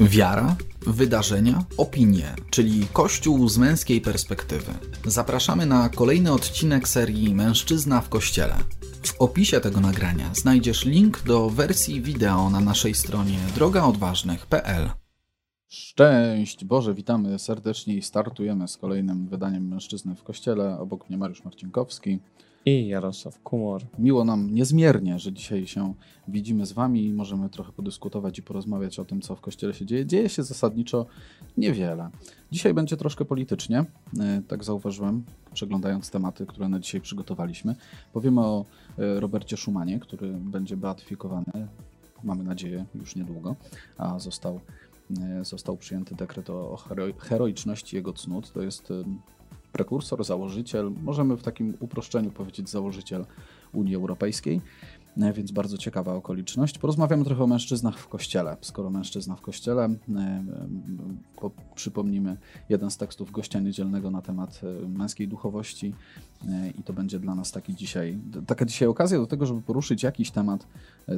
Wiara, wydarzenia, opinie, czyli Kościół z męskiej perspektywy. Zapraszamy na kolejny odcinek serii Mężczyzna w Kościele. W opisie tego nagrania znajdziesz link do wersji wideo na naszej stronie drogaodważnych.pl. Szczęść Boże, witamy serdecznie i startujemy z kolejnym wydaniem Mężczyzny w Kościele. Obok mnie Mariusz Marcinkowski. I Jarosław Kumor. Miło nam niezmiernie, że dzisiaj się widzimy z Wami i możemy trochę podyskutować i porozmawiać o tym, co w Kościele się dzieje. Dzieje się zasadniczo niewiele. Dzisiaj będzie troszkę politycznie, e, tak zauważyłem, przeglądając tematy, które na dzisiaj przygotowaliśmy. Powiemy o e, Robercie Szumanie, który będzie beatyfikowany, mamy nadzieję, już niedługo, a został e, został przyjęty dekret o heroiczności jego cnót. To jest prekursor, założyciel, możemy w takim uproszczeniu powiedzieć założyciel Unii Europejskiej. E, więc bardzo ciekawa okoliczność. Porozmawiamy trochę o mężczyznach w kościele. Skoro mężczyzna w kościele, e, e, przypomnimy jeden z tekstów gościa niedzielnego na temat męskiej duchowości i to będzie dla nas taki dzisiaj, taka dzisiaj okazja do tego, żeby poruszyć jakiś temat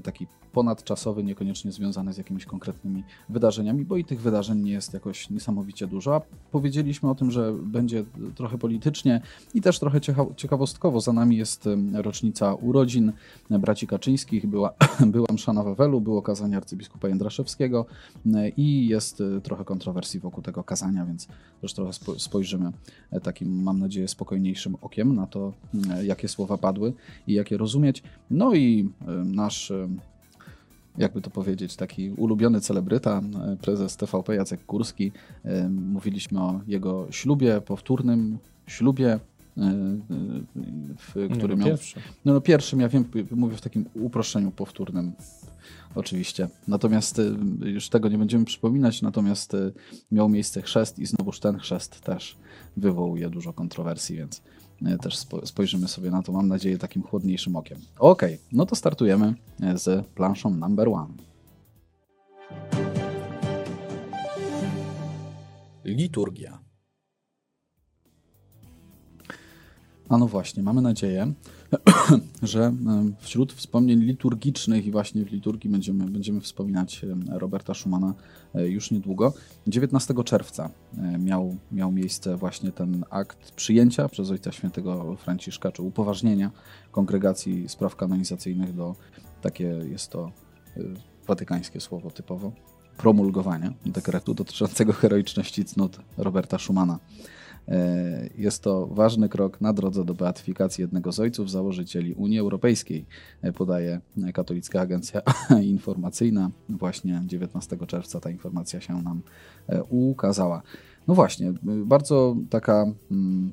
taki ponadczasowy, niekoniecznie związany z jakimiś konkretnymi wydarzeniami, bo i tych wydarzeń nie jest jakoś niesamowicie dużo. A powiedzieliśmy o tym, że będzie trochę politycznie i też trochę ciekawostkowo. Za nami jest rocznica urodzin braci Kaczyńskich, była, była msza na Wawelu, było kazanie arcybiskupa Jędraszewskiego e, i jest e, trochę kontrowersji wokół tego kazania, więc też trochę spojrzymy e, takim, mam nadzieję, spokojniejszym okiem na to, jakie słowa padły i jak je rozumieć. No i nasz jakby to powiedzieć, taki ulubiony celebryta, prezes TVP Jacek Kurski. Mówiliśmy o jego ślubie, powtórnym ślubie w, który no, miał. Pierwszy. No, no pierwszym, ja wiem, mówię w takim uproszczeniu powtórnym. Oczywiście. Natomiast już tego nie będziemy przypominać, natomiast miał miejsce chrzest i znowuż ten chrzest też wywołuje dużo kontrowersji, więc też spojrzymy sobie na to, mam nadzieję, takim chłodniejszym okiem. Ok, no to startujemy z planszą number one. Liturgia. A no właśnie, mamy nadzieję, że wśród wspomnień liturgicznych i właśnie w liturgii będziemy, będziemy wspominać Roberta Schumana e, już niedługo. 19 czerwca e, miał, miał miejsce właśnie ten akt przyjęcia przez Ojca Świętego Franciszka, czy upoważnienia Kongregacji Spraw Kanonizacyjnych do, takie jest to e, watykańskie słowo typowo, promulgowania dekretu dotyczącego heroiczności cnót Roberta Schumana. E, jest to ważny krok na drodze do beatyfikacji jednego z ojców założycieli Unii Europejskiej, e, podaje Katolicka Agencja Informacyjna. Właśnie 19 czerwca ta informacja się nam e, ukazała. No właśnie, bardzo taka mm,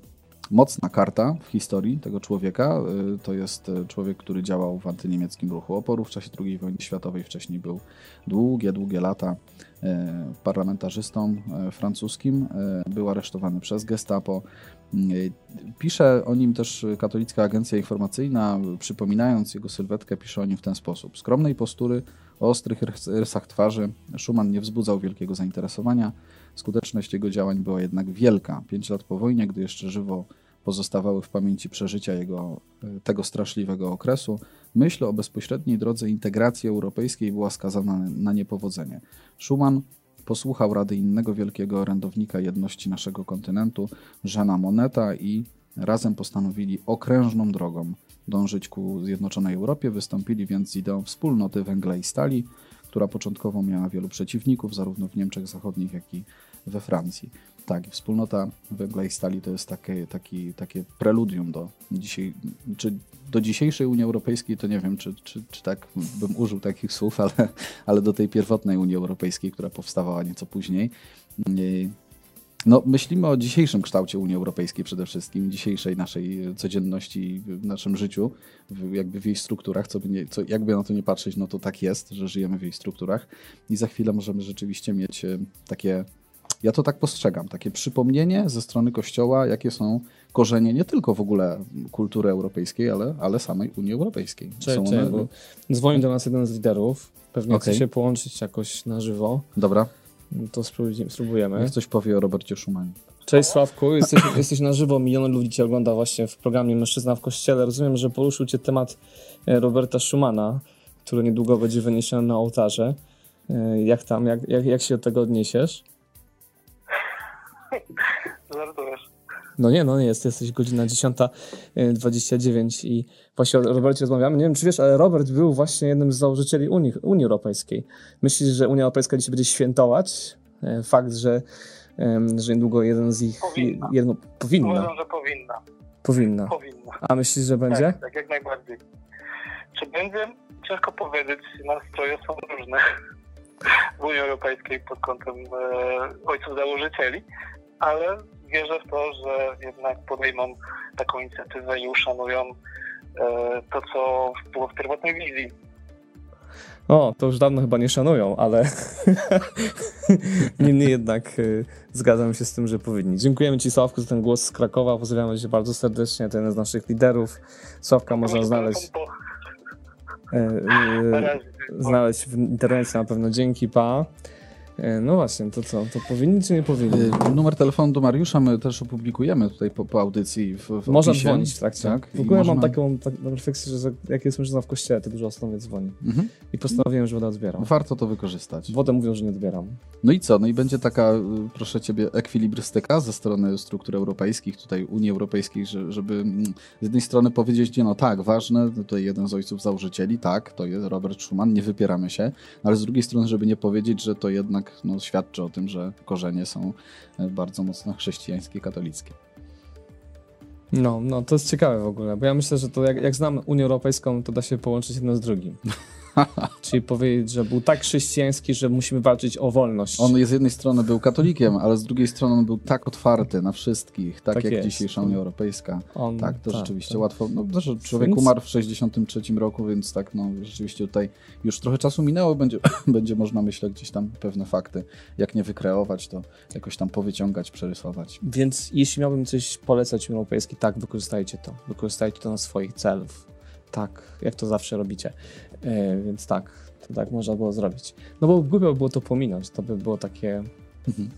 mocna karta w historii tego człowieka. To jest człowiek, który działał w antyniemieckim ruchu oporu w czasie II wojny światowej. Wcześniej był długie, długie lata E, parlamentarzystą francuskim. Był aresztowany przez Gestapo. Pisze o nim też Katolicka Agencja Informacyjna, przypominając jego sylwetkę, pisze o nim w ten sposób. Skromnej postury, o ostrych rysach twarzy Schumann nie wzbudzał wielkiego zainteresowania. Skuteczność jego działań była jednak wielka. Pięć lat po wojnie, gdy jeszcze żywo pozostawały w pamięci przeżycia jego, tego straszliwego okresu, myśl o bezpośredniej drodze integracji europejskiej była skazana na niepowodzenie. Schumann posłuchał rady innego wielkiego orędownika jedności naszego kontynentu, Żana Moneta i razem postanowili okrężną drogą dążyć ku zjednoczonej Europie, wystąpili więc z ideą wspólnoty węgla i stali, która początkowo miała wielu przeciwników, zarówno w Niemczech Zachodnich, jak i we Francji. Tak, wspólnota węgla i stali to jest takie, taki, takie preludium do, dzisiaj, czy do dzisiejszej Unii Europejskiej, to nie wiem, czy, czy, czy tak bym użył takich słów, ale, ale do tej pierwotnej Unii Europejskiej, która powstawała nieco później. No, myślimy o dzisiejszym kształcie Unii Europejskiej przede wszystkim, dzisiejszej naszej codzienności w naszym życiu, jakby w jej strukturach, co, by nie, co jakby na to nie patrzeć, no to tak jest, że żyjemy w jej strukturach i za chwilę możemy rzeczywiście mieć e, takie ja to tak postrzegam, takie przypomnienie ze strony Kościoła, jakie są korzenie nie tylko w ogóle kultury europejskiej, ale, ale samej Unii Europejskiej. Cześć, one... bo dzwoni do nas jeden z liderów, pewnie okay. chce się połączyć jakoś na żywo. Dobra. To spróbujemy. Niech coś powie o Robercie Schumanie. Cześć Sławku, jesteś, jesteś na żywo, miliony ludzi Cię ogląda właśnie w programie Mężczyzna w Kościele. Rozumiem, że poruszył Cię temat e, Roberta Schumana, który niedługo będzie wyniesiony na ołtarze. E, jak tam, jak, jak, jak się do tego odniesiesz? No nie, no nie, jest, jesteś godzina 10.29 i właśnie o Robercie rozmawiamy. Nie wiem, czy wiesz, ale Robert był właśnie jednym z założycieli Unii, Unii Europejskiej. Myślisz, że Unia Europejska dzisiaj będzie świętować e, fakt, że, że niedługo jeden z ich... Powinna. Jedno, powinna. Uważam, że powinna. Powinna. Powinna. A myślisz, że będzie? Tak, tak, jak najbardziej. Czy będzie? Ciężko powiedzieć. Nastroje są różne w Unii Europejskiej pod kątem e, ojców założycieli, ale wierzę w to, że jednak podejmą taką inicjatywę i uszanują e, to, co było w pierwotnej wizji. O, to już dawno chyba nie szanują, ale niemniej jednak y, zgadzam się z tym, że powinni. Dziękujemy Ci, Sławku, za ten głos z Krakowa. Pozdrawiamy Cię bardzo serdecznie. To jeden z naszych liderów. Sławka można znaleźć, y, y, razie. znaleźć w internecie na pewno. Dzięki, pa. Y, No właśnie, to co? To powinni czy nie powinni? Y, Numer telefonu do Mariusza my też opublikujemy tutaj po, po audycji w, w Można opisie. dzwonić w trakcie. Tak, w i ogóle mam taką, taką refleksję, że jak jest mężczyzna w kościele, to dużo osób dzwoni. Mhm. I postanowiłem, że będę odbierał. Warto to wykorzystać. Wodę mówią, że nie odbieram. No i co? No i będzie taka, y, proszę Ciebie, ekwilibrystyka ze strony struktur europejskich, tutaj Unii Europejskiej, że, żeby mm, z jednej strony powiedzieć, nie no tak, ważne, tutaj jeden z ojców założycieli, tak, to jest Robert Schuman, nie wypieramy się, ale z drugiej strony, żeby nie powiedzieć, że to jednak no, świadczy o tym, że korzenie są e, bardzo mocno chrześcijańskie, katolickie. No, no, to jest ciekawe w ogóle, bo ja myślę, że to jak, jak znam Unię Europejską, to da się połączyć jedno z drugim. Czyli powiedzieć, że był tak chrześcijański, że musimy walczyć o wolność. On z jednej strony był katolikiem, ale z drugiej strony on był tak otwarty na wszystkich, tak, Tak jak jest. dzisiejsza Unia Europejska. On- Tak, to rzeczywiście tak. łatwo. No, to, że człowiek Więc- umarł w 63 roku, więc tak, no rzeczywiście tutaj już trochę czasu minęło, będzie, będzie można, myślę, gdzieś tam pewne fakty, jak nie wykreować, to jakoś tam powyciągać, przerysować. Więc jeśli miałbym coś polecać Unii Europejskiej, tak, wykorzystajcie to. Wykorzystajcie to na swoich celów. Tak, jak to zawsze robicie. E, więc tak, to tak można było zrobić. No bo głupio by było to pominąć. To by było takie... Mhm.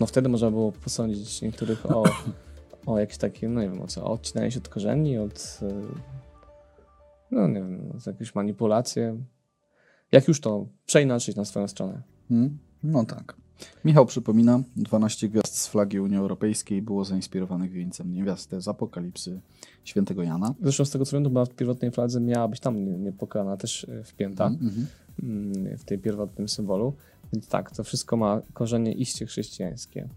No wtedy można było posądzić niektórych o, o jakieś takie, no nie wiem o co, o odcinanie się od korzeni, od... e, No nie wiem, od jakieś manipulacje. Jak już to przeinaczyć na swoją stronę. Hmm? No tak. Michał przypomina, 12 gwiazd z flagi Unii Europejskiej było zainspirowanych wieńcem niewiasty z Apokalipsy świętego Jana. Zresztą z tego co wiem, to była w pierwotnej fladze miała być tam nie- niepokana też e, wpięta. Mhm. mm, w tej pierwotnym symbolu. Więc tak, to wszystko ma korzenie iście chrześcijańskie.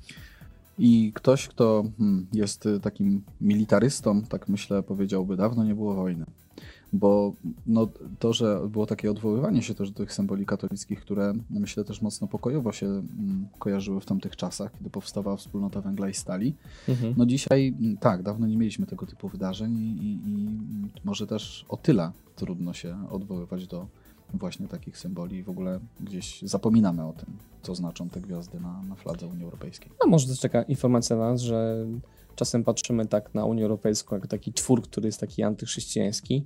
I ktoś, kto hmm, jest y, takim militarystą, tak myślę, powiedziałby, dawno nie było wojny. Bo no, to, że było takie odwoływanie się też do tych symboli katolickich, które myślę też mocno pokojowo się mm, kojarzyły w tamtych czasach, kiedy powstawała wspólnota węgla i stali. No dzisiaj mm, tak, dawno nie mieliśmy tego typu wydarzeń i, i, i mm, może też o tyle trudno się odwoływać do właśnie takich symboli i w ogóle gdzieś zapominamy o tym, co znaczą te gwiazdy na, na fladze Unii Europejskiej. A może też taka informacja dla nas, że czasem patrzymy tak na Unię Europejską jako taki twór, który jest taki antychrześcijański,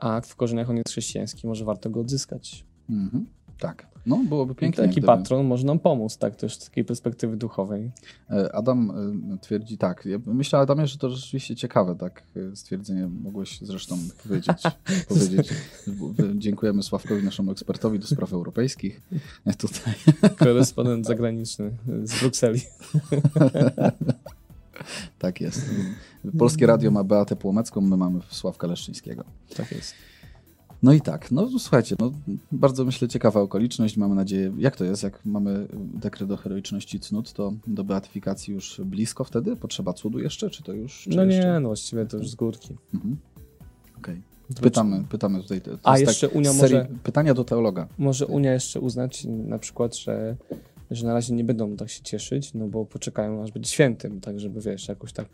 a akt w korzeniach on jest chrześcijański, może warto go odzyskać. Mhm. Tak. No, byłoby I pięknie. taki gdyby- patron może nam pomóc, tak, też z takiej perspektywy duchowej. E, Adam e, twierdzi tak. Ja myślę, Adamie, że to rzeczywiście ciekawe, tak e, stwierdzenie mogłeś zresztą powiedzieć. powiedzieć. Dziękujemy Sławkowi, naszemu ekspertowi do spraw europejskich. Tutaj. Korespondent zagraniczny z Brukseli. Tak jest. Polskie Radio ma Beatę Płomecką, my mamy Sławka Leszczyńskiego. Tak jest. No i tak, no słuchajcie, no, bardzo myślę ciekawa okoliczność, mamy nadzieję, jak to jest, jak mamy dekret o heroiczności cnót, to do beatyfikacji już blisko wtedy? Potrzeba cudu jeszcze, czy to już? Czy No jeszcze? nie, no właściwie to już z górki. Mhm. Okej. Pytamy, pytamy tutaj. To A jest jeszcze Unia z serii może- Pytania do teologa. Może Unia jeszcze uznać na przykład, że, że na razie nie będą tak się cieszyć, no bo poczekają aż być świętym, tak żeby wiesz, jakoś tak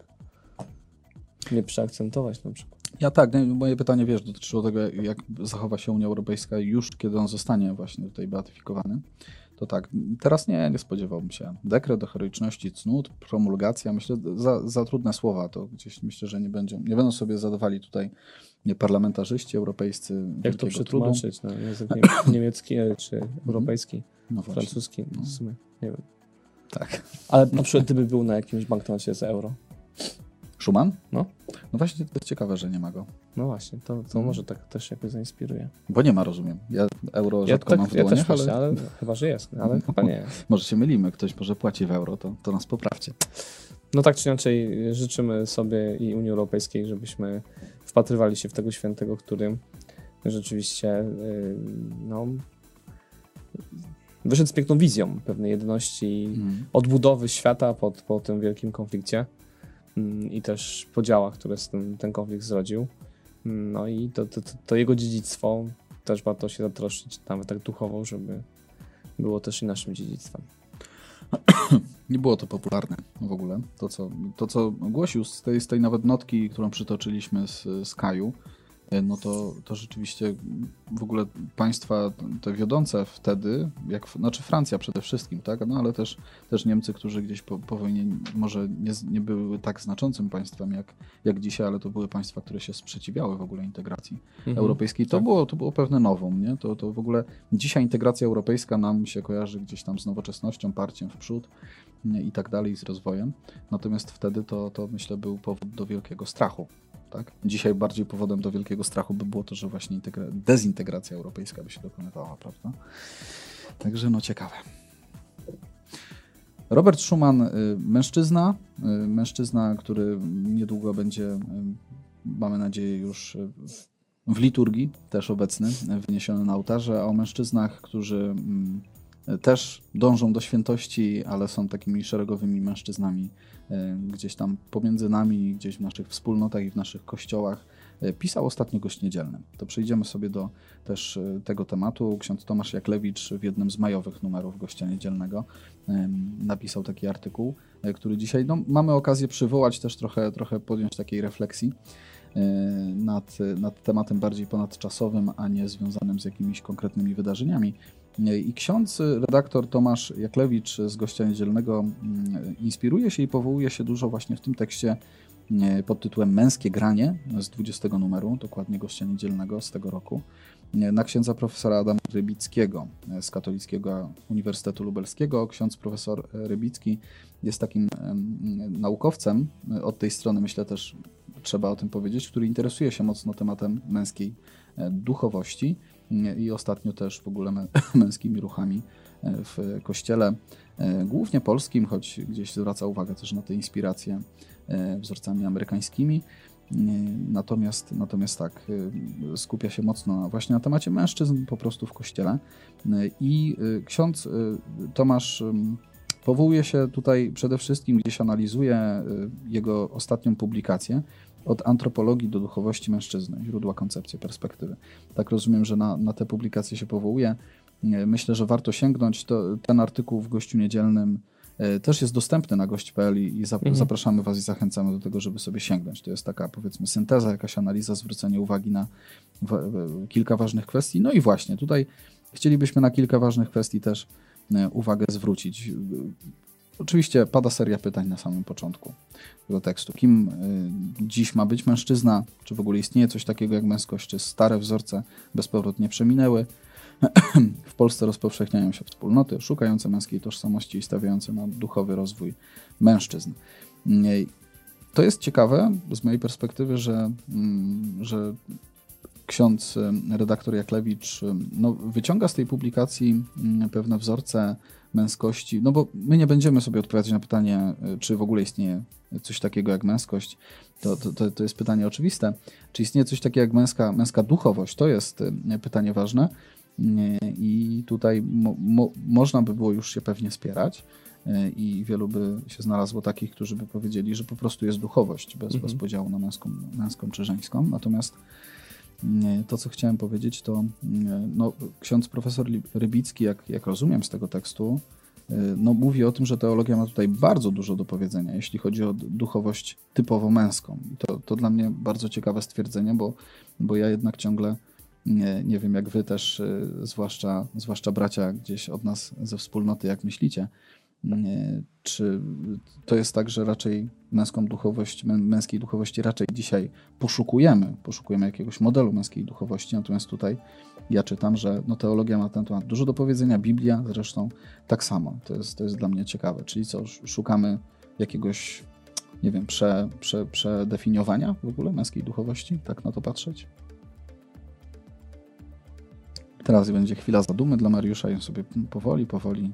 nie przeakcentować na przykład. Ja tak, nie, moje pytanie, wiesz, dotyczyło tego, jak zachowa się Unia Europejska już, kiedy on zostanie właśnie tutaj beatyfikowany. To tak, teraz nie, nie spodziewałbym się. Dekret o heroiczności cnót, promulgacja, myślę, za, za trudne słowa, to gdzieś myślę, że nie będą, nie będą sobie zadawali tutaj nie, parlamentarzyści europejscy. Jak to przetłumaczyć na język nie, niemiecki e, czy europejski, No francuski, w sumie, nie wiem. tak. Ale na przykład gdyby był na jakimś banknocie z euro. Schumann? No. No właśnie, to jest ciekawe, że nie ma go. No właśnie, to, to może tak też jakoś zainspiruje. Bo nie ma, rozumiem. Ja euro Ja, rzadko tak, mam w ja dłoniach, też właśnie, ale ale chyba, że jest, ale chyba nie. może się mylimy. Ktoś może płaci w euro, to, to nas poprawcie. No tak czy inaczej życzymy sobie i Unii Europejskiej, żebyśmy wpatrywali się w tego świętego, który rzeczywiście yy, no, wyszedł z piękną wizją pewnej jedności Mm. odbudowy świata po, po tym wielkim konflikcie mm, i też podziałach, które z tym, ten konflikt zrodził. Mm, No i to, to, to, jego dziedzictwo też warto się zatroszczyć, nawet tak duchowo, żeby było też i naszym dziedzictwem. Nie było to popularne w ogóle. To, co, to, co głosił z tej, z tej nawet notki, którą przytoczyliśmy z, z Kaju, no to, to rzeczywiście w ogóle państwa te wiodące wtedy, jak, znaczy Francja przede wszystkim, tak? no ale też, też Niemcy, którzy gdzieś po, po wojnie może nie, nie były tak znaczącym państwem jak, jak dzisiaj, ale to były państwa, które się sprzeciwiały w ogóle integracji Mhm. europejskiej. To, Tak. było, to było pewne nowum, nie? To, to w ogóle dzisiaj integracja europejska nam się kojarzy gdzieś tam z nowoczesnością, parciem w przód nie? i tak dalej, z rozwojem. Natomiast wtedy to, to myślę był powód do wielkiego strachu. Tak? Dzisiaj bardziej powodem do wielkiego strachu by było to, że właśnie integra- dezintegracja europejska by się dokonywała, prawda? Także no ciekawe. Robert Schuman, y, mężczyzna, y, mężczyzna, który niedługo będzie, y, mamy nadzieję, już w- liturgii też obecny, wyniesiony na ołtarze, a o mężczyznach, którzy mm, też dążą do świętości, ale są takimi szeregowymi mężczyznami gdzieś tam pomiędzy nami, gdzieś w naszych wspólnotach i w naszych kościołach. Y, Pisał ostatnio gość niedzielny. To przejdziemy sobie do też y, tego tematu. Ksiądz Tomasz Jaklewicz w jednym z majowych numerów gościa niedzielnego napisał taki artykuł, e, który dzisiaj no, mamy okazję przywołać, też trochę, trochę podjąć takiej refleksji e, nad, nad tematem bardziej ponadczasowym, a nie związanym z jakimiś konkretnymi wydarzeniami. I ksiądz redaktor Tomasz Jaklewicz z gościa niedzielnego mm, inspiruje się i powołuje się dużo właśnie w tym tekście e, pod tytułem Męskie granie z 20 numeru, dokładnie gościa niedzielnego z tego roku, e, na księdza profesora Adama Rybickiego z Katolickiego Uniwersytetu Lubelskiego. Ksiądz profesor Rybicki jest takim em, naukowcem, od tej strony myślę też trzeba o tym powiedzieć, który interesuje się mocno tematem męskiej e, duchowości i ostatnio też w ogóle mę- męskimi ruchami e, w kościele, e, głównie polskim, choć gdzieś zwraca uwagę też na te inspiracje e, wzorcami amerykańskimi. Natomiast, natomiast tak, skupia się mocno właśnie na temacie mężczyzn po prostu w kościele. I ksiądz Tomasz powołuje się tutaj przede wszystkim, gdzieś analizuje jego ostatnią publikację od antropologii do duchowości mężczyzny, źródła koncepcji, perspektywy. Tak rozumiem, że na, na te publikacje się powołuje. Y, Myślę, że warto sięgnąć. To, ten artykuł w Gościu Niedzielnym y, też jest dostępny na gość.pl i Mhm. zapraszamy Was i zachęcamy do tego, żeby sobie sięgnąć. To jest taka powiedzmy synteza, jakaś analiza, zwrócenie uwagi na kilka ważnych kwestii. No i właśnie tutaj chcielibyśmy na kilka ważnych kwestii też e, uwagę zwrócić. Oczywiście pada seria pytań na samym początku tego tekstu. Kim y, dziś ma być mężczyzna? Czy w ogóle istnieje coś takiego jak męskość? Czy stare wzorce bezpowrotnie przeminęły? W Polsce rozpowszechniają się wspólnoty szukające męskiej tożsamości i stawiające na duchowy rozwój mężczyzn. Y, To jest ciekawe z mojej perspektywy, że, mm, że ksiądz y, redaktor Jaklewicz y, no, wyciąga z tej publikacji mm, pewne wzorce męskości, no bo my nie będziemy sobie odpowiadać na pytanie, y, czy w ogóle istnieje coś takiego jak męskość. To, to, to, jest pytanie oczywiste. Czy istnieje coś takiego jak męska, męska duchowość? To jest y, pytanie ważne. Y, I tutaj mo, mo, można by było już się pewnie spierać. I wielu by się znalazło takich, którzy by powiedzieli, że po prostu jest duchowość, bez, Mhm. bez podziału na męską, męską czy żeńską. Natomiast To, co chciałem powiedzieć, to nie, no, ksiądz profesor Rybicki, jak, jak rozumiem z tego tekstu, y, no, mówi o tym, że teologia ma tutaj bardzo dużo do powiedzenia, jeśli chodzi o duchowość typowo męską. I to, to dla mnie bardzo ciekawe stwierdzenie, bo, bo ja jednak ciągle nie, nie wiem, jak wy też, y, zwłaszcza, zwłaszcza bracia gdzieś od nas ze wspólnoty, jak myślicie, czy to jest tak, że raczej męską duchowość, mę- męskiej duchowości raczej dzisiaj poszukujemy, poszukujemy jakiegoś modelu męskiej duchowości, natomiast tutaj ja czytam, że no, teologia ma ten temat dużo do powiedzenia, Biblia zresztą tak samo. To jest, to jest dla mnie ciekawe. Czyli co, sz- szukamy jakiegoś nie wiem, prze, prze, przedefiniowania w ogóle męskiej duchowości? Tak na to patrzeć? Teraz będzie chwila zadumy dla Mariusza on sobie powoli, powoli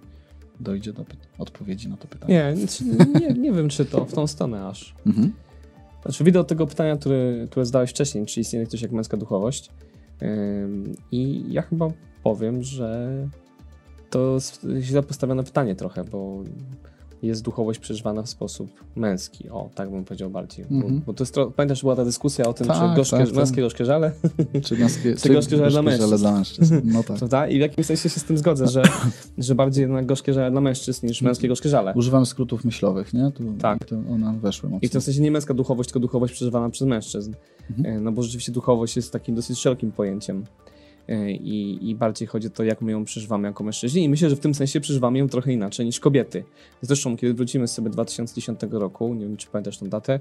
dojdzie do odpowiedzi na to pytanie. Nie, nie, nie wiem, czy to w tą stronę aż. Mhm. Znaczy, widzę od tego pytania, które, które zadałeś wcześniej, czy istnieje coś jak męska duchowość. Ym, I ja chyba powiem, że to jest źle postawione pytanie trochę, bo jest duchowość przeżywana w sposób męski. O, tak bym powiedział bardziej. Mhm. Bo, bo to jest, pamiętasz, była ta dyskusja o tym, Tak, czy gorzkie, tak, tak. męskie gorzkie żale, Czy męskie, Czy gorzkie żale dla mężczyzn. dla mężczyzn. No tak. prawda? I w jakimś sensie się z tym zgodzę, że, że bardziej jednak gorzkie żale dla mężczyzn niż męskie gorzkie żale. Używam skrótów myślowych, nie? Tu, Tak. To one weszły mocno. I w sensie nie męska duchowość, tylko duchowość przeżywana przez mężczyzn. Mhm. E, No bo rzeczywiście duchowość jest takim dosyć szerokim pojęciem. E, I, I bardziej chodzi o to, jak my ją przeżywamy jako mężczyźni. I myślę, że w tym sensie przeżywamy ją trochę inaczej niż kobiety. Zresztą, kiedy wrócimy sobie 2010 roku, nie wiem, czy pamiętasz tą datę,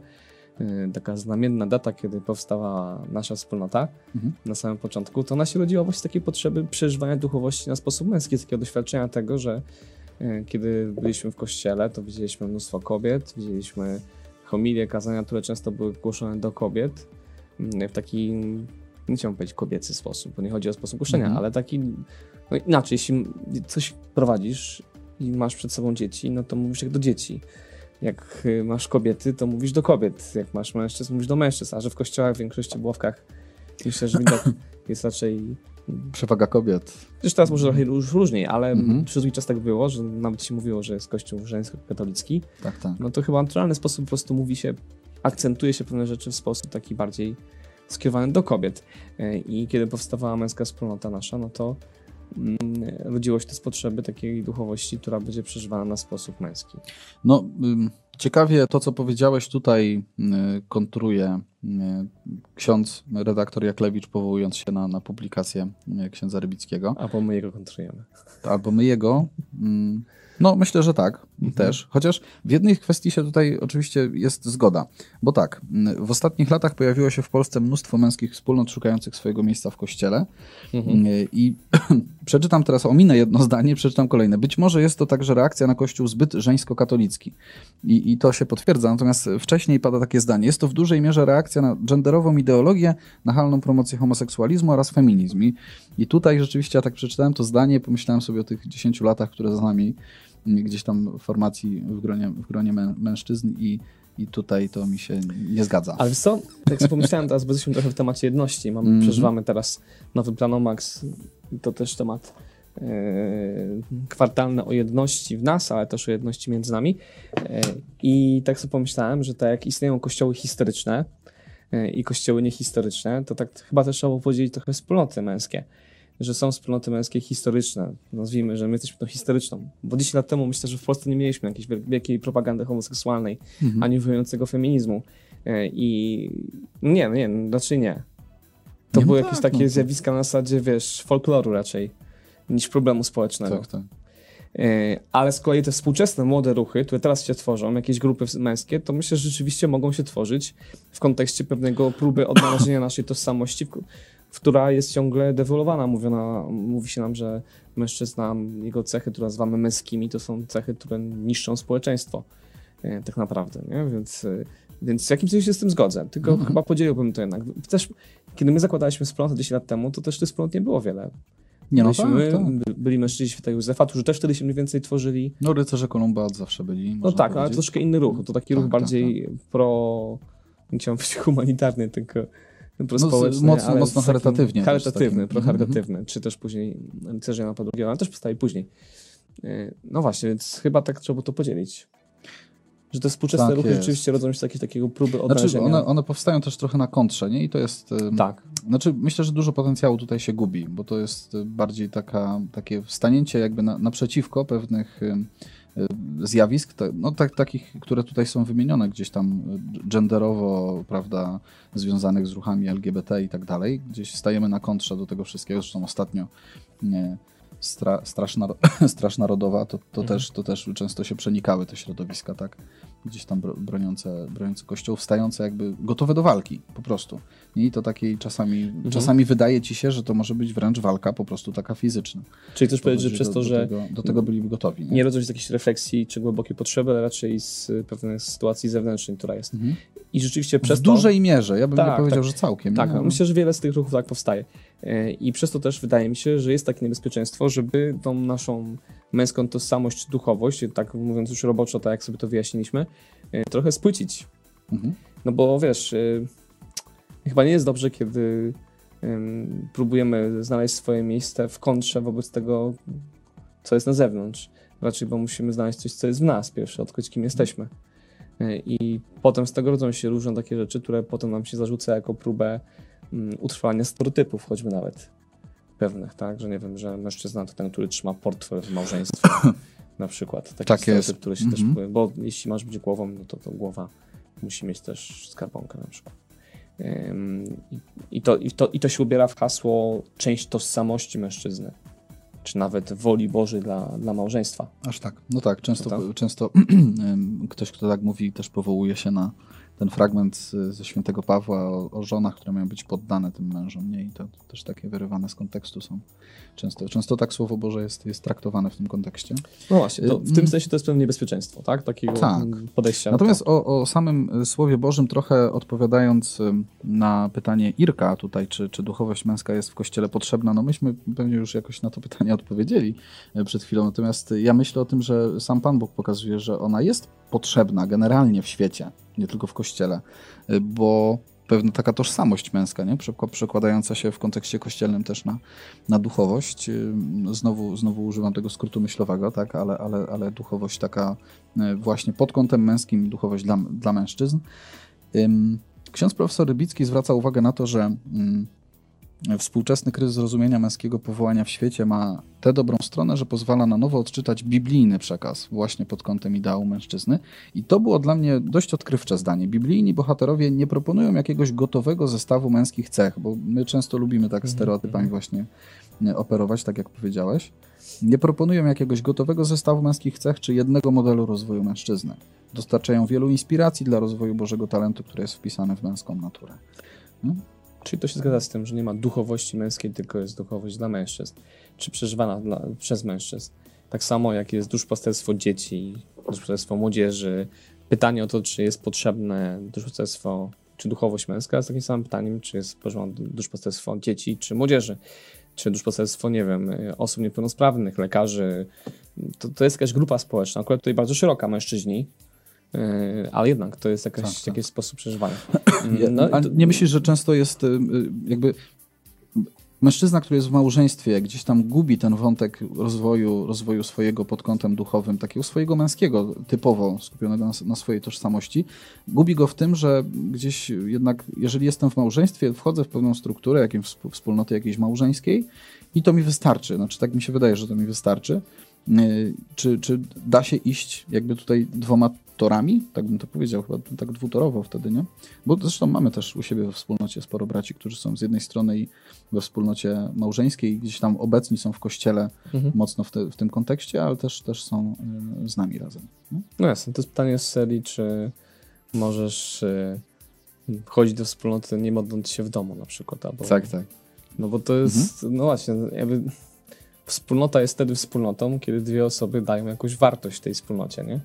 e, taka znamienna data, kiedy powstała nasza wspólnota Mhm. na samym początku, to ona się rodziła właśnie z takiej potrzeby przeżywania duchowości na sposób męski, z takiego doświadczenia tego, że e, kiedy byliśmy w kościele, to widzieliśmy mnóstwo kobiet, widzieliśmy homilie, kazania, które często były głoszone do kobiet mm, w taki, nie chciałbym powiedzieć kobiecy sposób, bo nie chodzi o sposób głoszenia, Mhm. ale taki, no inaczej, jeśli coś prowadzisz i masz przed sobą dzieci, no to mówisz jak do dzieci. Jak y, masz kobiety, to mówisz do kobiet. Jak masz mężczyzn, mówisz do mężczyzn. A że w kościołach, w większości bławkach myślę, że widać jest raczej Przewaga kobiet. Zresztą teraz może trochę już różniej, ale Mhm. przez długi czas tak było, że nawet się mówiło, że jest kościół żeńsko-katolicki. Tak, tak. No to chyba w naturalny sposób po prostu mówi się, akcentuje się pewne rzeczy w sposób taki bardziej skierowany do kobiet. E, I kiedy powstawała męska wspólnota nasza, no to mm, rodziło się to z potrzeby takiej duchowości, która będzie przeżywana na sposób męski. No, ciekawie to, co powiedziałeś tutaj, y, kontruje y, ksiądz redaktor Jaklewicz, powołując się na, na publikację y, księdza Rybickiego. Albo my jego kontrujemy. Albo my jego. mm, No, myślę, że tak, też. Chociaż w jednej kwestii się tutaj oczywiście jest zgoda. Bo tak, w ostatnich latach pojawiło się w Polsce mnóstwo męskich wspólnot szukających swojego miejsca w kościele. Mhm. Y, I przeczytam teraz, ominę jedno zdanie, przeczytam kolejne. Być może jest to także reakcja na kościół zbyt żeńsko-katolicki. I, I to się potwierdza. Natomiast wcześniej pada takie zdanie. Jest to w dużej mierze reakcja na genderową ideologię, nachalną promocję homoseksualizmu oraz feminizm. I, I tutaj rzeczywiście, ja tak przeczytałem to zdanie, pomyślałem sobie o tych 10 latach, które za nami, gdzieś tam formacji w gronie, w gronie mę, mężczyzn i, i tutaj to mi się nie zgadza. Ale co, tak sobie pomyślałem teraz, bo jesteśmy trochę w temacie jedności. Mamy, Mhm. Przeżywamy teraz nowy Planomax. To też temat e, kwartalny o jedności w nas, ale też o jedności między nami. E, I tak sobie pomyślałem, że tak jak istnieją kościoły historyczne e, i kościoły niehistoryczne, to tak chyba też trzeba było podzielić trochę wspólnoty męskie. Że są wspólnoty męskie historyczne. Nazwijmy, że my jesteśmy tą historyczną. Bo 10 lat temu myślę, że w Polsce nie mieliśmy jakiejś wiel- wielkiej propagandy homoseksualnej Mhm. ani wyjącego feminizmu. E, I nie, no nie, raczej nie. To Nie, no były tak, jakieś takie no. zjawiska na zasadzie, wiesz, folkloru raczej, niż problemu społecznego. Tak, tak. E, Ale z kolei te współczesne młode ruchy, które teraz się tworzą, jakieś grupy męskie, to myślę, że rzeczywiście mogą się tworzyć w kontekście pewnego próby odnalezienia naszej tożsamości, która jest ciągle dewoluowana. Mówiona, mówi się nam, że mężczyzna, jego cechy, które nazywamy męskimi, to są cechy, które niszczą społeczeństwo. E, Tak naprawdę, nie? Więc, e, więc w jakimś sensie się z tym zgodzę. Tylko Mhm. chyba podzieliłbym to jednak. Też, kiedy my zakładaliśmy wspólnotę 10 lat temu, to też tych wspólnot nie było wiele. Nie no, Byliśmy, tak, tak. by- byli mężczyźni świętego Józefa, którzy też wtedy się mniej więcej tworzyli. No rycerze Kolumba od zawsze byli. No tak, ale powiedzieć. troszkę inny ruch. To taki Tak, ruch tak, bardziej pro, nie chciałem powiedzieć humanitarny, tylko pro No, mocno- mocno charytatywnie Charytatywny, takim- pro mhm, charytatywny, czy też później rycerze Jana Pawła II, ale też powstali później. Yy, No właśnie, więc chyba tak trzeba to podzielić. Że te współczesne Tak ruchy jest. rzeczywiście rodzą się z takiego próby Znaczy, odnalezienia. one, one powstają też trochę na kontrze, nie? I to jest. em, Tak. Znaczy, myślę, że dużo potencjału tutaj się gubi, bo to jest bardziej taka, takie stanięcie jakby na, naprzeciwko pewnych y, zjawisk, ta- no tak, takich, które tutaj są wymienione gdzieś tam y, genderowo, prawda, związanych z ruchami LGBT i tak dalej. Gdzieś stajemy na kontrze do tego wszystkiego, zresztą ostatnio nie, stra, straż, naro- straż Narodowa, to, to, Mhm. też, to też często się przenikały te środowiska, tak? Gdzieś tam bro- broniące, broniące kościoł, wstające jakby gotowe do walki po prostu. I to takiej czasami, Mhm. czasami wydaje ci się, że to może być wręcz walka po prostu taka fizyczna. Czyli też powiedzieć, że przez do, to, do że Tego, do tego byliby gotowi. Nie? nie rodzą się z jakiejś refleksji czy głębokiej potrzeby, ale raczej z pewnej sytuacji zewnętrznej, która jest. Mhm. I rzeczywiście przez w to... dużej mierze, ja bym nie Tak, powiedział, tak. że całkiem. Tak, nie? no, myślę, że wiele z tych ruchów tak powstaje. E, I przez to też wydaje mi się, że jest takie niebezpieczeństwo, żeby tą naszą męską tożsamość duchowość, tak mówiąc już roboczo, tak jak sobie to wyjaśniliśmy, e, trochę spłycić. Mhm. No bo wiesz, y, chyba nie jest dobrze, kiedy próbujemy znaleźć swoje miejsce w kontrze wobec tego, co jest na zewnątrz. Raczej, bo musimy znaleźć coś, co jest w nas pierwsze, odkryć kim jesteśmy. Y, I potem z tego rodzą się różne takie rzeczy, które potem nam się zarzuca jako próbę mm, utrwania stereotypów, choćby nawet pewnych, tak? Że nie wiem, że mężczyzna to ten, który trzyma portfel w małżeństwie. Na przykład. Taki Tak stereotyp, jest. który się Mhm. też... Bo jeśli masz być głową, no to, to głowa musi mieć też skarbonkę na przykład. Ym, i, to, i, to, I to się ubiera w hasło część tożsamości mężczyzny, czy nawet woli Bożej dla, dla małżeństwa. Aż tak. No tak, często, tak. często ktoś, kto tak mówi, też powołuje się na ten fragment ze świętego Pawła o, o żonach, które mają być poddane tym mężom. Nie? I to, to też takie wyrywane z kontekstu są. Często, często tak Słowo Boże jest, jest traktowane w tym kontekście. No właśnie, to w Ym. tym sensie to jest pewne niebezpieczeństwo, tak? Takiego Tak. mm, podejścia. Natomiast o, o samym Słowie Bożym trochę odpowiadając na pytanie Irka tutaj, czy, czy duchowość męska jest w Kościele potrzebna, no myśmy pewnie już jakoś na to pytanie odpowiedzieli y, przed chwilą, natomiast ja myślę o tym, że sam Pan Bóg pokazuje, że ona jest potrzebna generalnie w świecie, nie tylko w Kościele, y, bo pewna taka tożsamość męska, nie? Przekła- przekładająca się w kontekście kościelnym też na, na duchowość. y, Znowu, znowu używam tego skrótu myślowego, tak? ale, ale, ale duchowość taka y, właśnie pod kątem męskim, duchowość dla, dla mężczyzn. Ksiądz profesor Rybicki zwraca uwagę na to, że ym, współczesny kryzys rozumienia męskiego powołania w świecie ma tę dobrą stronę, że pozwala na nowo odczytać biblijny przekaz właśnie pod kątem ideału mężczyzny. I to było dla mnie dość odkrywcze zdanie. Biblijni bohaterowie nie proponują jakiegoś gotowego zestawu męskich cech, bo my często lubimy tak stereotypami właśnie e, operować, tak jak powiedziałeś. Nie proponują jakiegoś gotowego zestawu męskich cech czy jednego modelu rozwoju mężczyzny. Dostarczają wielu inspiracji dla rozwoju Bożego talentu, który jest wpisany w męską naturę. Czyli to się zgadza z tym, że nie ma duchowości męskiej, tylko jest duchowość dla mężczyzn, czy przeżywana dla, przez mężczyzn. Tak samo jak jest duszpasterstwo dzieci, duszpasterstwo młodzieży. Pytanie o to, czy jest potrzebne duszpasterstwo, czy duchowość męska, jest takim samym pytaniem, czy jest potrzebne duszpasterstwo dzieci, czy młodzieży. Czy duszpasterstwo, nie wiem, osób niepełnosprawnych, lekarzy. To, to jest jakaś grupa społeczna, akurat tutaj bardzo szeroka, mężczyźni, ale jednak to jest jakaś, Tak, tak. jakiś sposób przeżywania. Ja- No to- nie myślisz, że często jest y, y, jakby mężczyzna, który jest w małżeństwie, gdzieś tam gubi ten wątek rozwoju, rozwoju swojego pod kątem duchowym, takiego swojego męskiego, typowo skupionego na, na swojej tożsamości, gubi go w tym, że gdzieś jednak, jeżeli jestem w małżeństwie, wchodzę w pewną strukturę, jakąś wsp- wspólnoty jakiejś małżeńskiej i to mi wystarczy. Znaczy tak mi się wydaje, że to mi wystarczy. Y, Czy, czy da się iść jakby tutaj dwoma torami? Tak bym to powiedział, chyba tak dwutorowo wtedy, nie? Bo zresztą mamy też u siebie we wspólnocie sporo braci, którzy są z jednej strony i we wspólnocie małżeńskiej, gdzieś tam obecni są w kościele Mhm. mocno w, te, w tym kontekście, ale też, też są y, z nami razem. Nie? No jasne, to jest pytanie z serii, czy możesz y, chodzić do wspólnoty nie modląc się w domu na przykład, albo... tak. No bo to jest, no właśnie, jakby wspólnota jest wtedy wspólnotą, kiedy dwie osoby dają jakąś wartość tej wspólnocie, nie?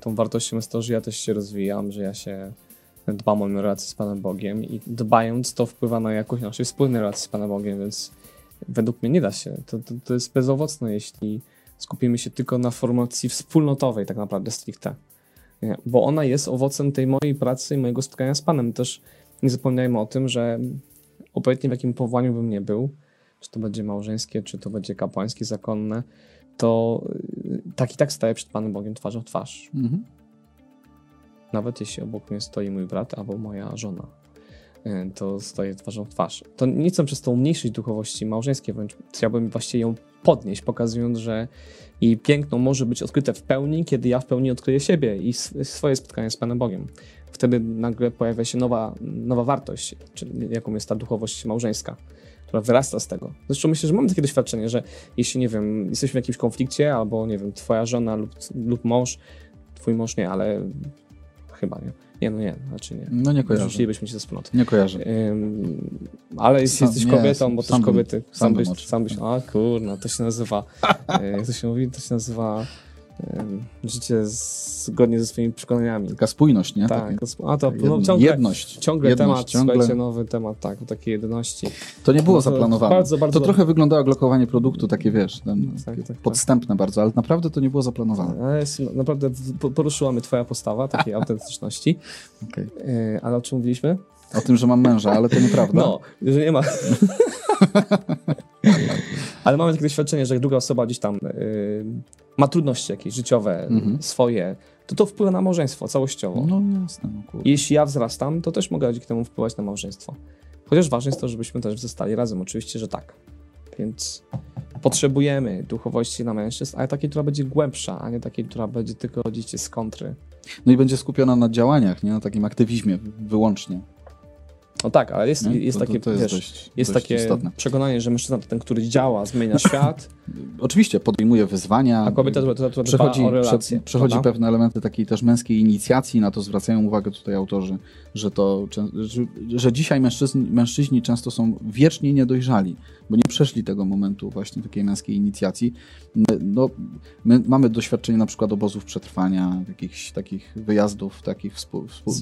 Tą wartością jest to, że ja też się rozwijam, że ja się dbam o moją relację z Panem Bogiem i dbając to wpływa na jakość naszej wspólnej relacji z Panem Bogiem, więc według mnie nie da się. To, to, to jest bezowocne, jeśli skupimy się tylko na formacji wspólnotowej tak naprawdę stricte. Bo ona jest owocem tej mojej pracy i mojego spotkania z Panem. Też nie zapominajmy o tym, że obojętnie w jakim powołaniu bym nie był, czy to będzie małżeńskie, czy to będzie kapłańskie, zakonne, to y, tak i tak staję przed Panem Bogiem twarzą w twarz. Mhm. Nawet jeśli obok mnie stoi mój brat albo moja żona, y, to stoję twarzą w twarz. To nie chcę przez to umniejszyć duchowości małżeńskiej, wręcz chciałbym właściwie ją podnieść, pokazując, że jej piękno może być odkryte w pełni, kiedy ja w pełni odkryję siebie i sw- swoje spotkanie z Panem Bogiem. Wtedy nagle pojawia się nowa, nowa wartość, jaką jest ta duchowość małżeńska, która wyrasta z tego. Zresztą myślę, że mamy takie doświadczenie, że jeśli, nie wiem, jesteśmy w jakimś konflikcie, albo, nie wiem, twoja żona lub, lub mąż, twój mąż nie, ale chyba, nie? Nie, no nie, znaczy nie. No nie kojarzę. Wrzucilibyśmy się ze wspólnoty. Nie kojarzę. Ym, ale jeśli Sam- jesteś nie, kobietą, bo sam też kobiety, sam sam byś, sam byś, a kurna, to się nazywa, e, jak to się mówi, to się nazywa życie zgodnie ze swoimi przekonaniami. Taka spójność, nie? Tak, Takie- a to no, ciągle, jedność. ciągle jedność, temat, ciągle- słuchajcie, nowy temat, tak, o takiej jedyności. To nie było No zaplanowane. bardzo, bardzo- To trochę wyglądało jak lokowanie produktu, takie wiesz, ten, Tak, tak, tak. podstępne bardzo, ale naprawdę to nie było zaplanowane. Jest, naprawdę w- po- poruszyła mnie twoja postawa, takiej autentyczności. Okej. E, ale o czym mówiliśmy? O tym, że mam męża, ale to nieprawda. No, że nie ma. Ale mamy takie doświadczenie, że jak druga osoba gdzieś tam y, ma trudności jakieś życiowe, Mhm. swoje, to to wpływa na małżeństwo całościowo. No jasne, no kurde. Jeśli ja wzrastam, to też mogę dzięki temu wpływać na małżeństwo. Chociaż ważne jest to, żebyśmy też zostali razem. Oczywiście, że tak. Więc potrzebujemy duchowości na mężczyzn, ale takiej, która będzie głębsza, a nie takiej, która będzie tylko rodzić z kontry. No i będzie skupiona na działaniach, nie? Na takim aktywizmie wyłącznie. No tak, ale jest, Nie? jest To- takie, to jest wiesz, dość- jest dość takie istotne. przekonanie, że mężczyzna to ten, który działa, zmienia świat, Oczywiście podejmuje wyzwania. a kobieta to, to, to przechodzi, relacje. prze, przechodzi prawda? pewne elementy takiej też męskiej inicjacji, na to zwracają uwagę tutaj autorzy, że to, że, dzisiaj mężczyźni, mężczyźni często są wiecznie niedojrzali, bo nie przeszli tego momentu właśnie takiej męskiej inicjacji. No, my mamy doświadczenie na przykład obozów przetrwania, jakichś takich wyjazdów, takich współ, współ,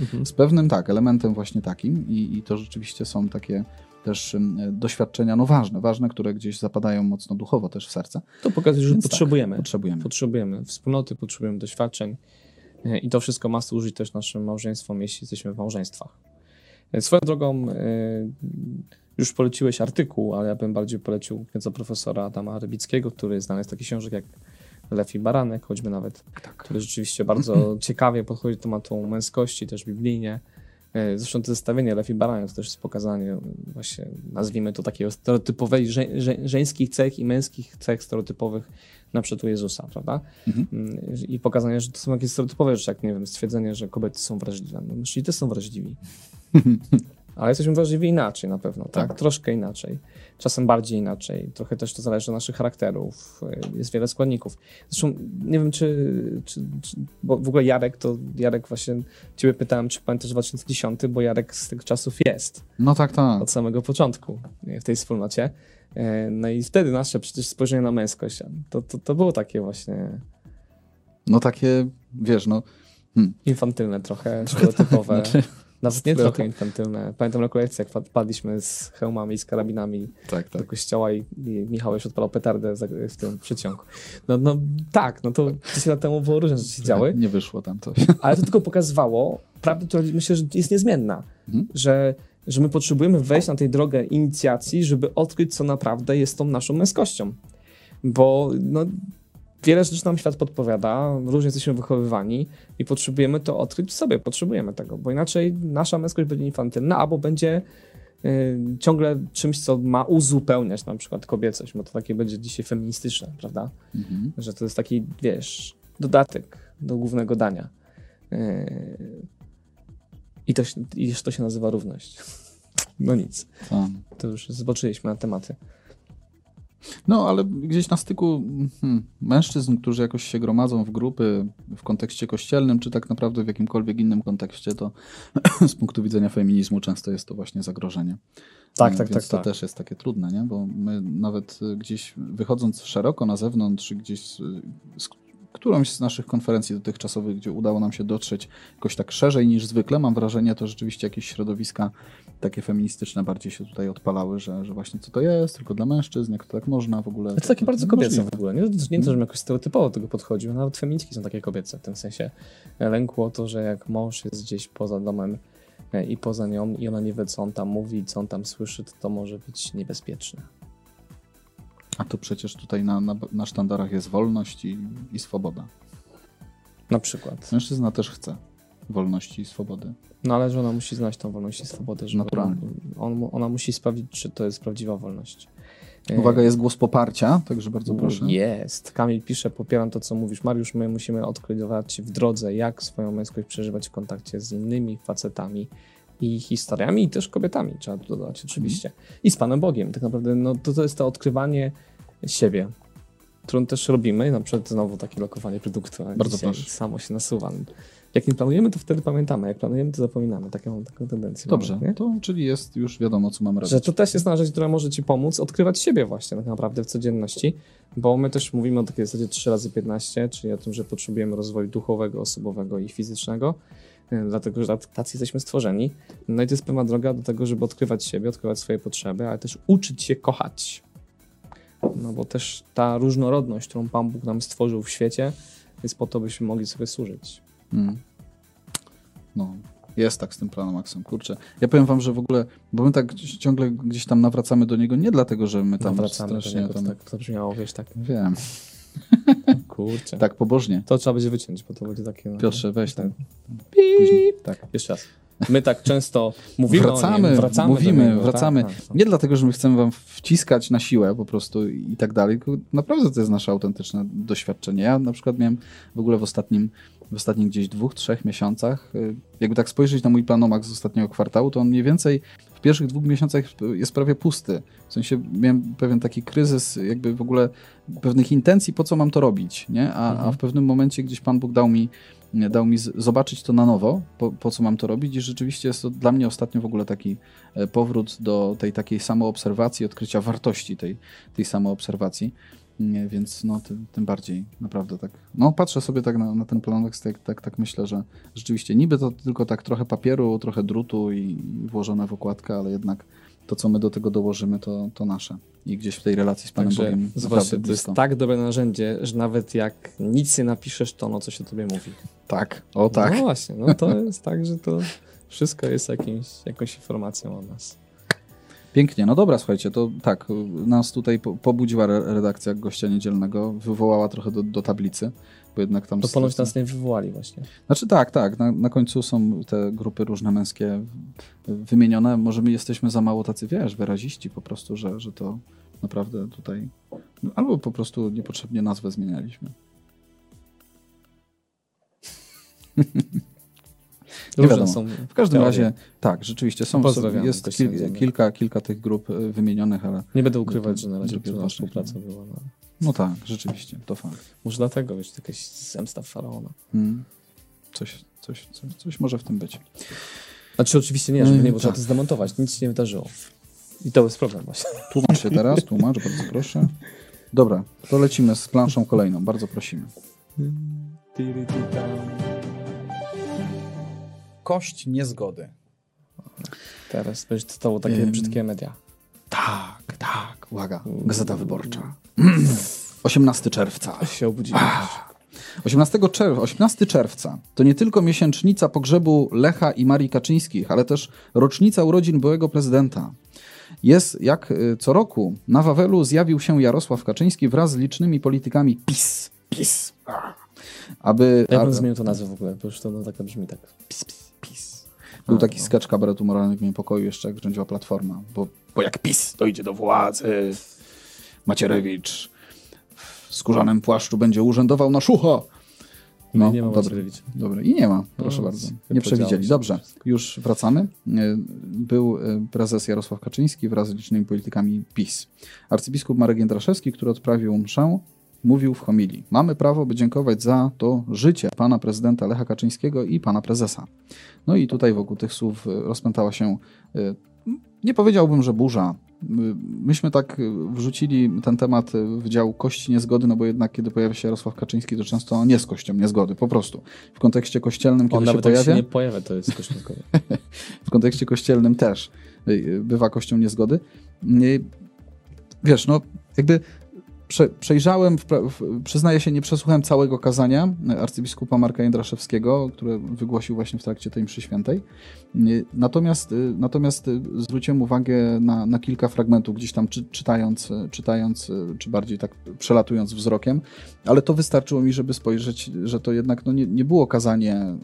Mhm. z pewnym tak, elementem właśnie takim i, i to rzeczywiście są takie też doświadczenia, no ważne, ważne, które gdzieś zapadają mocno duchowo też w serce. To pokazuje, że Więc tak, potrzebujemy. Potrzebujemy. Potrzebujemy wspólnoty, potrzebujemy doświadczeń i to wszystko ma służyć też naszym małżeństwom, jeśli jesteśmy w małżeństwach. E, Swoją drogą, e, już poleciłeś artykuł, ale ja bym bardziej polecił księdza profesora Adama Rybickiego, który znany z takich książek jak Lew i Baranek, choćby nawet, który rzeczywiście bardzo ciekawie podchodzi do tematu męskości, też biblijnie. E, Zresztą to zestawienie Lew i Baranek to też jest pokazanie właśnie, nazwijmy to takiego stereotypowej że, że, żeńskich cech i męskich cech stereotypowych na przykład u Jezusa, prawda? Mhm. Mm, I pokazanie, że to są jakieś stereotypowe rzeczy, jak nie wiem, stwierdzenie, że kobiety są wrażliwe. No, mężczyźni też są wrażliwi. Ale jesteśmy wrażliwi inaczej na pewno, tak? Tak. Troszkę inaczej. Czasem bardziej inaczej. Trochę też to zależy od naszych charakterów. Y, Jest wiele składników. Zresztą nie wiem, czy, czy, czy bo w ogóle Jarek, to Jarek właśnie ciebie pytałem, czy pamiętasz 2010, bo Jarek z tych czasów jest No tak, tak. od samego początku y, w tej wspólnocie. Y, No i wtedy nasze przecież spojrzenie na męskość, to, to, to było takie właśnie No takie, wiesz, no. Hmm. infantylne trochę, stereotypowe. Znaczy, Nawet nie trochę. infantylne. Pamiętam rekolekcję, jak wpad- padliśmy z hełmami i z karabinami tak, do tak. kościoła i, i Michał już odpalał petardę w tym przyciągu. No, no tak, no to 10 lat temu było różne rzeczy się działy, Nie wyszło tam coś. ale to tylko pokazywało prawdę, która myślę, że jest niezmienna, Mhm. że, że my potrzebujemy wejść na tę drogę inicjacji, żeby odkryć, co naprawdę jest tą naszą męskością. Bo no, wiele rzeczy nam świat podpowiada, różnie jesteśmy wychowywani i potrzebujemy to odkryć w sobie, potrzebujemy tego, bo inaczej nasza męskość będzie infantylna, albo będzie y, ciągle czymś, co ma uzupełniać na przykład kobiecość, bo to takie będzie dzisiaj feministyczne, prawda? Mhm. Że to jest taki, wiesz, dodatek do głównego dania. Yy, I to, i to się nazywa równość. No nic, to już zboczyliśmy na tematy. No, ale gdzieś na styku hmm, mężczyzn, którzy jakoś się gromadzą w grupy w kontekście kościelnym, czy tak naprawdę w jakimkolwiek innym kontekście, to z punktu widzenia feminizmu często jest to właśnie zagrożenie. Tak, E, tak, Więc tak, to tak. też jest takie trudne, nie? Bo my nawet y, gdzieś wychodząc szeroko na zewnątrz, gdzieś z, z którąś z naszych konferencji dotychczasowych, gdzie udało nam się dotrzeć jakoś tak szerzej niż zwykle, mam wrażenie, to rzeczywiście jakieś środowiska takie feministyczne bardziej się tutaj odpalały, że, że właśnie co to jest, tylko dla mężczyzn, jak to tak można w ogóle. To takie bardzo kobiece Możliwe. w ogóle. Nie, nie to, żebym jakoś stereotypowo do tego podchodził, nawet feministki są takie kobiece, w tym sensie lęku o to, że jak mąż jest gdzieś poza domem e, i poza nią i ona nie wie, co on tam mówi, co on tam słyszy, to to może być niebezpieczne. A to przecież tutaj na, na, na sztandarach jest wolność i, i swoboda. Na przykład. Mężczyzna też chce wolności i swobody. No ale że ona musi znać tą wolność i swobodę, że Naturalnie. on, ona musi sprawdzić, czy to jest prawdziwa wolność. E, Uwaga, jest głos poparcia, także bardzo proszę. Jest. Kamil pisze, popieram to, co mówisz. Mariusz, my musimy odkrywać w drodze, jak swoją męskość przeżywać w kontakcie z innymi facetami i historiami, i też kobietami, trzeba tu dodać oczywiście. I z Panem Bogiem. Tak naprawdę no, to, to jest to odkrywanie siebie. którą też robimy, na przykład znowu takie lokowanie produktu, Bardzo proszę. samo się nasuwa. Jak nie planujemy, to wtedy pamiętamy, jak planujemy, to zapominamy. Taką, taką tendencję Dobrze, mamy, to czyli jest już wiadomo, co mamy robić. Że to też jest narzędzie, które może ci pomóc odkrywać siebie właśnie tak naprawdę w codzienności, bo my też mówimy o takiej zasadzie 3 razy 15, czyli o tym, że potrzebujemy rozwoju duchowego, osobowego i fizycznego, e, dlatego że tacy jesteśmy stworzeni. No i to jest pewna droga do tego, żeby odkrywać siebie, odkrywać swoje potrzeby, ale też uczyć się kochać. No bo też ta różnorodność, którą Pan Bóg nam stworzył w świecie, jest po to, byśmy mogli sobie służyć. Mm. No, jest tak z tym planem Maxem, kurczę. Ja powiem wam, że w ogóle, bo my tak ciągle gdzieś tam nawracamy do niego, nie dlatego, że my tam Nawracamy do strasznie niego, tam... tak to brzmiało, wiesz, tak, Wiem, kurczę. tak pobożnie. To trzeba będzie wyciąć, bo to będzie takie... no, Piotrze, weź tak. tam. Później. Tak. Jeszcze raz. My tak często mówimy wracamy, o nim, wracamy mówimy, niego, wracamy. Tak, tak. Nie dlatego, że my chcemy wam wciskać na siłę po prostu i tak dalej, tylko naprawdę to jest nasze autentyczne doświadczenie. Ja na przykład miałem w ogóle w ostatnim, w ostatnich gdzieś dwóch, trzech miesiącach, y, jakby tak spojrzeć na mój planomak z ostatniego kwartału, to on mniej więcej w pierwszych dwóch miesiącach jest prawie pusty. W sensie miałem pewien taki kryzys jakby w ogóle pewnych intencji, po co mam to robić, nie? A, a Mhm. w pewnym momencie gdzieś Pan Bóg dał mi dał mi zobaczyć to na nowo, po, po co mam to robić i rzeczywiście jest to dla mnie ostatnio w ogóle taki e, powrót do tej takiej samoobserwacji, odkrycia wartości tej, tej samoobserwacji, Nie, więc no tym, tym bardziej naprawdę tak, no patrzę sobie tak na, na ten plan, tak, tak, tak myślę, że rzeczywiście niby to tylko tak trochę papieru, trochę drutu i, włożone w okładkę, ale jednak to, co my do tego dołożymy, to, to nasze i gdzieś w tej relacji z Panem Także Bogiem naprawdę to jest tak dobre narzędzie, że nawet jak nic nie napiszesz, to ono coś o tobie mówi. Tak, o tak. No właśnie, no to jest tak, że to wszystko jest jakimś, jakąś informacją o nas. Pięknie, no dobra, słuchajcie, to tak, nas tutaj po- pobudziła re- redakcja gościa niedzielnego, wywołała trochę do, do tablicy, bo jednak tam... To ponoć nas nie wywołali właśnie. Znaczy tak, tak, na, na końcu są te grupy różne męskie wymienione, może my jesteśmy za mało tacy, wiesz, wyraziści po prostu, że, że to naprawdę tutaj... Albo po prostu niepotrzebnie nazwę zmienialiśmy. Nie Różne wiadomo. są W każdym teorie. razie, tak, rzeczywiście są, jest kil, kilka, kilka tych grup y, wymienionych, ale Nie będę ukrywać, że na razie ważne. współpraca była. No. no tak, rzeczywiście, to fakt. Może dlatego, wiesz, jakaś zemsta faraona. Mm. Coś, coś, coś, coś może w tym być. Znaczy oczywiście nie, żeby nie, Mm, trzeba tak. to zdemontować. Nic się nie wydarzyło. I to jest problem właśnie. Tłumacz się teraz, tłumacz, bardzo proszę. Dobra, to lecimy z planszą kolejną, bardzo prosimy. Kość niezgody. Teraz będziesz cytował takie Ym. brzydkie media. Tak, tak, uwaga, Gazeta Wyborcza. 18 czerwca. Się obudzili. 18, czerw 18 czerwca to nie tylko miesięcznica pogrzebu Lecha i Marii Kaczyńskich, ale też rocznica urodzin byłego prezydenta. Jest jak y, co roku na Wawelu zjawił się Jarosław Kaczyński wraz z licznymi politykami PiS. PiS. Aby, Ja bym zmienił to nazwę w ogóle, bo już to no, tak brzmi tak. Pis, pis. Był A, taki no. sketch kabaretu moralnego niepokoju jeszcze jak rządziła Platforma, bo, bo jak PiS dojdzie do władzy, Macierewicz w skórzanym płaszczu będzie urzędował na szucho. No, nie ma dobra. Macierewicza. Dobra, i nie ma, proszę No, bardzo. Nie przewidzieli. Dobrze, już wracamy. E, Był e, prezes Jarosław Kaczyński wraz z licznymi politykami PiS. Arcybiskup Marek Jędraszewski, który odprawił mszę, mówił w homilii. Mamy prawo, by dziękować za to życie pana prezydenta Lecha Kaczyńskiego i pana prezesa. No i tutaj wokół tych słów e, rozpętała się, e, nie powiedziałbym, że burza. My- Myśmy tak e, wrzucili ten temat e, w dział kości niezgody, no bo jednak kiedy pojawia się Jarosław Kaczyński, to często on jest kością niezgody, po prostu. W kontekście kościelnym, kiedy On się nawet jak pojawia, się nie pojawia, to jest kośmikowy. w kontekście kościelnym też bywa kością niezgody. Wiesz, no jakby prze, przejrzałem, wpra- w, przyznaję się, nie przesłuchałem całego kazania y, arcybiskupa Marka Jędraszewskiego, które wygłosił właśnie w trakcie tej mszy świętej. Natomiast, y, natomiast y, zwróciłem uwagę na, na kilka fragmentów, gdzieś tam czy, czytając, czytając, czy bardziej tak przelatując wzrokiem, ale to wystarczyło mi, żeby spojrzeć, że to jednak no, nie, nie było kazanie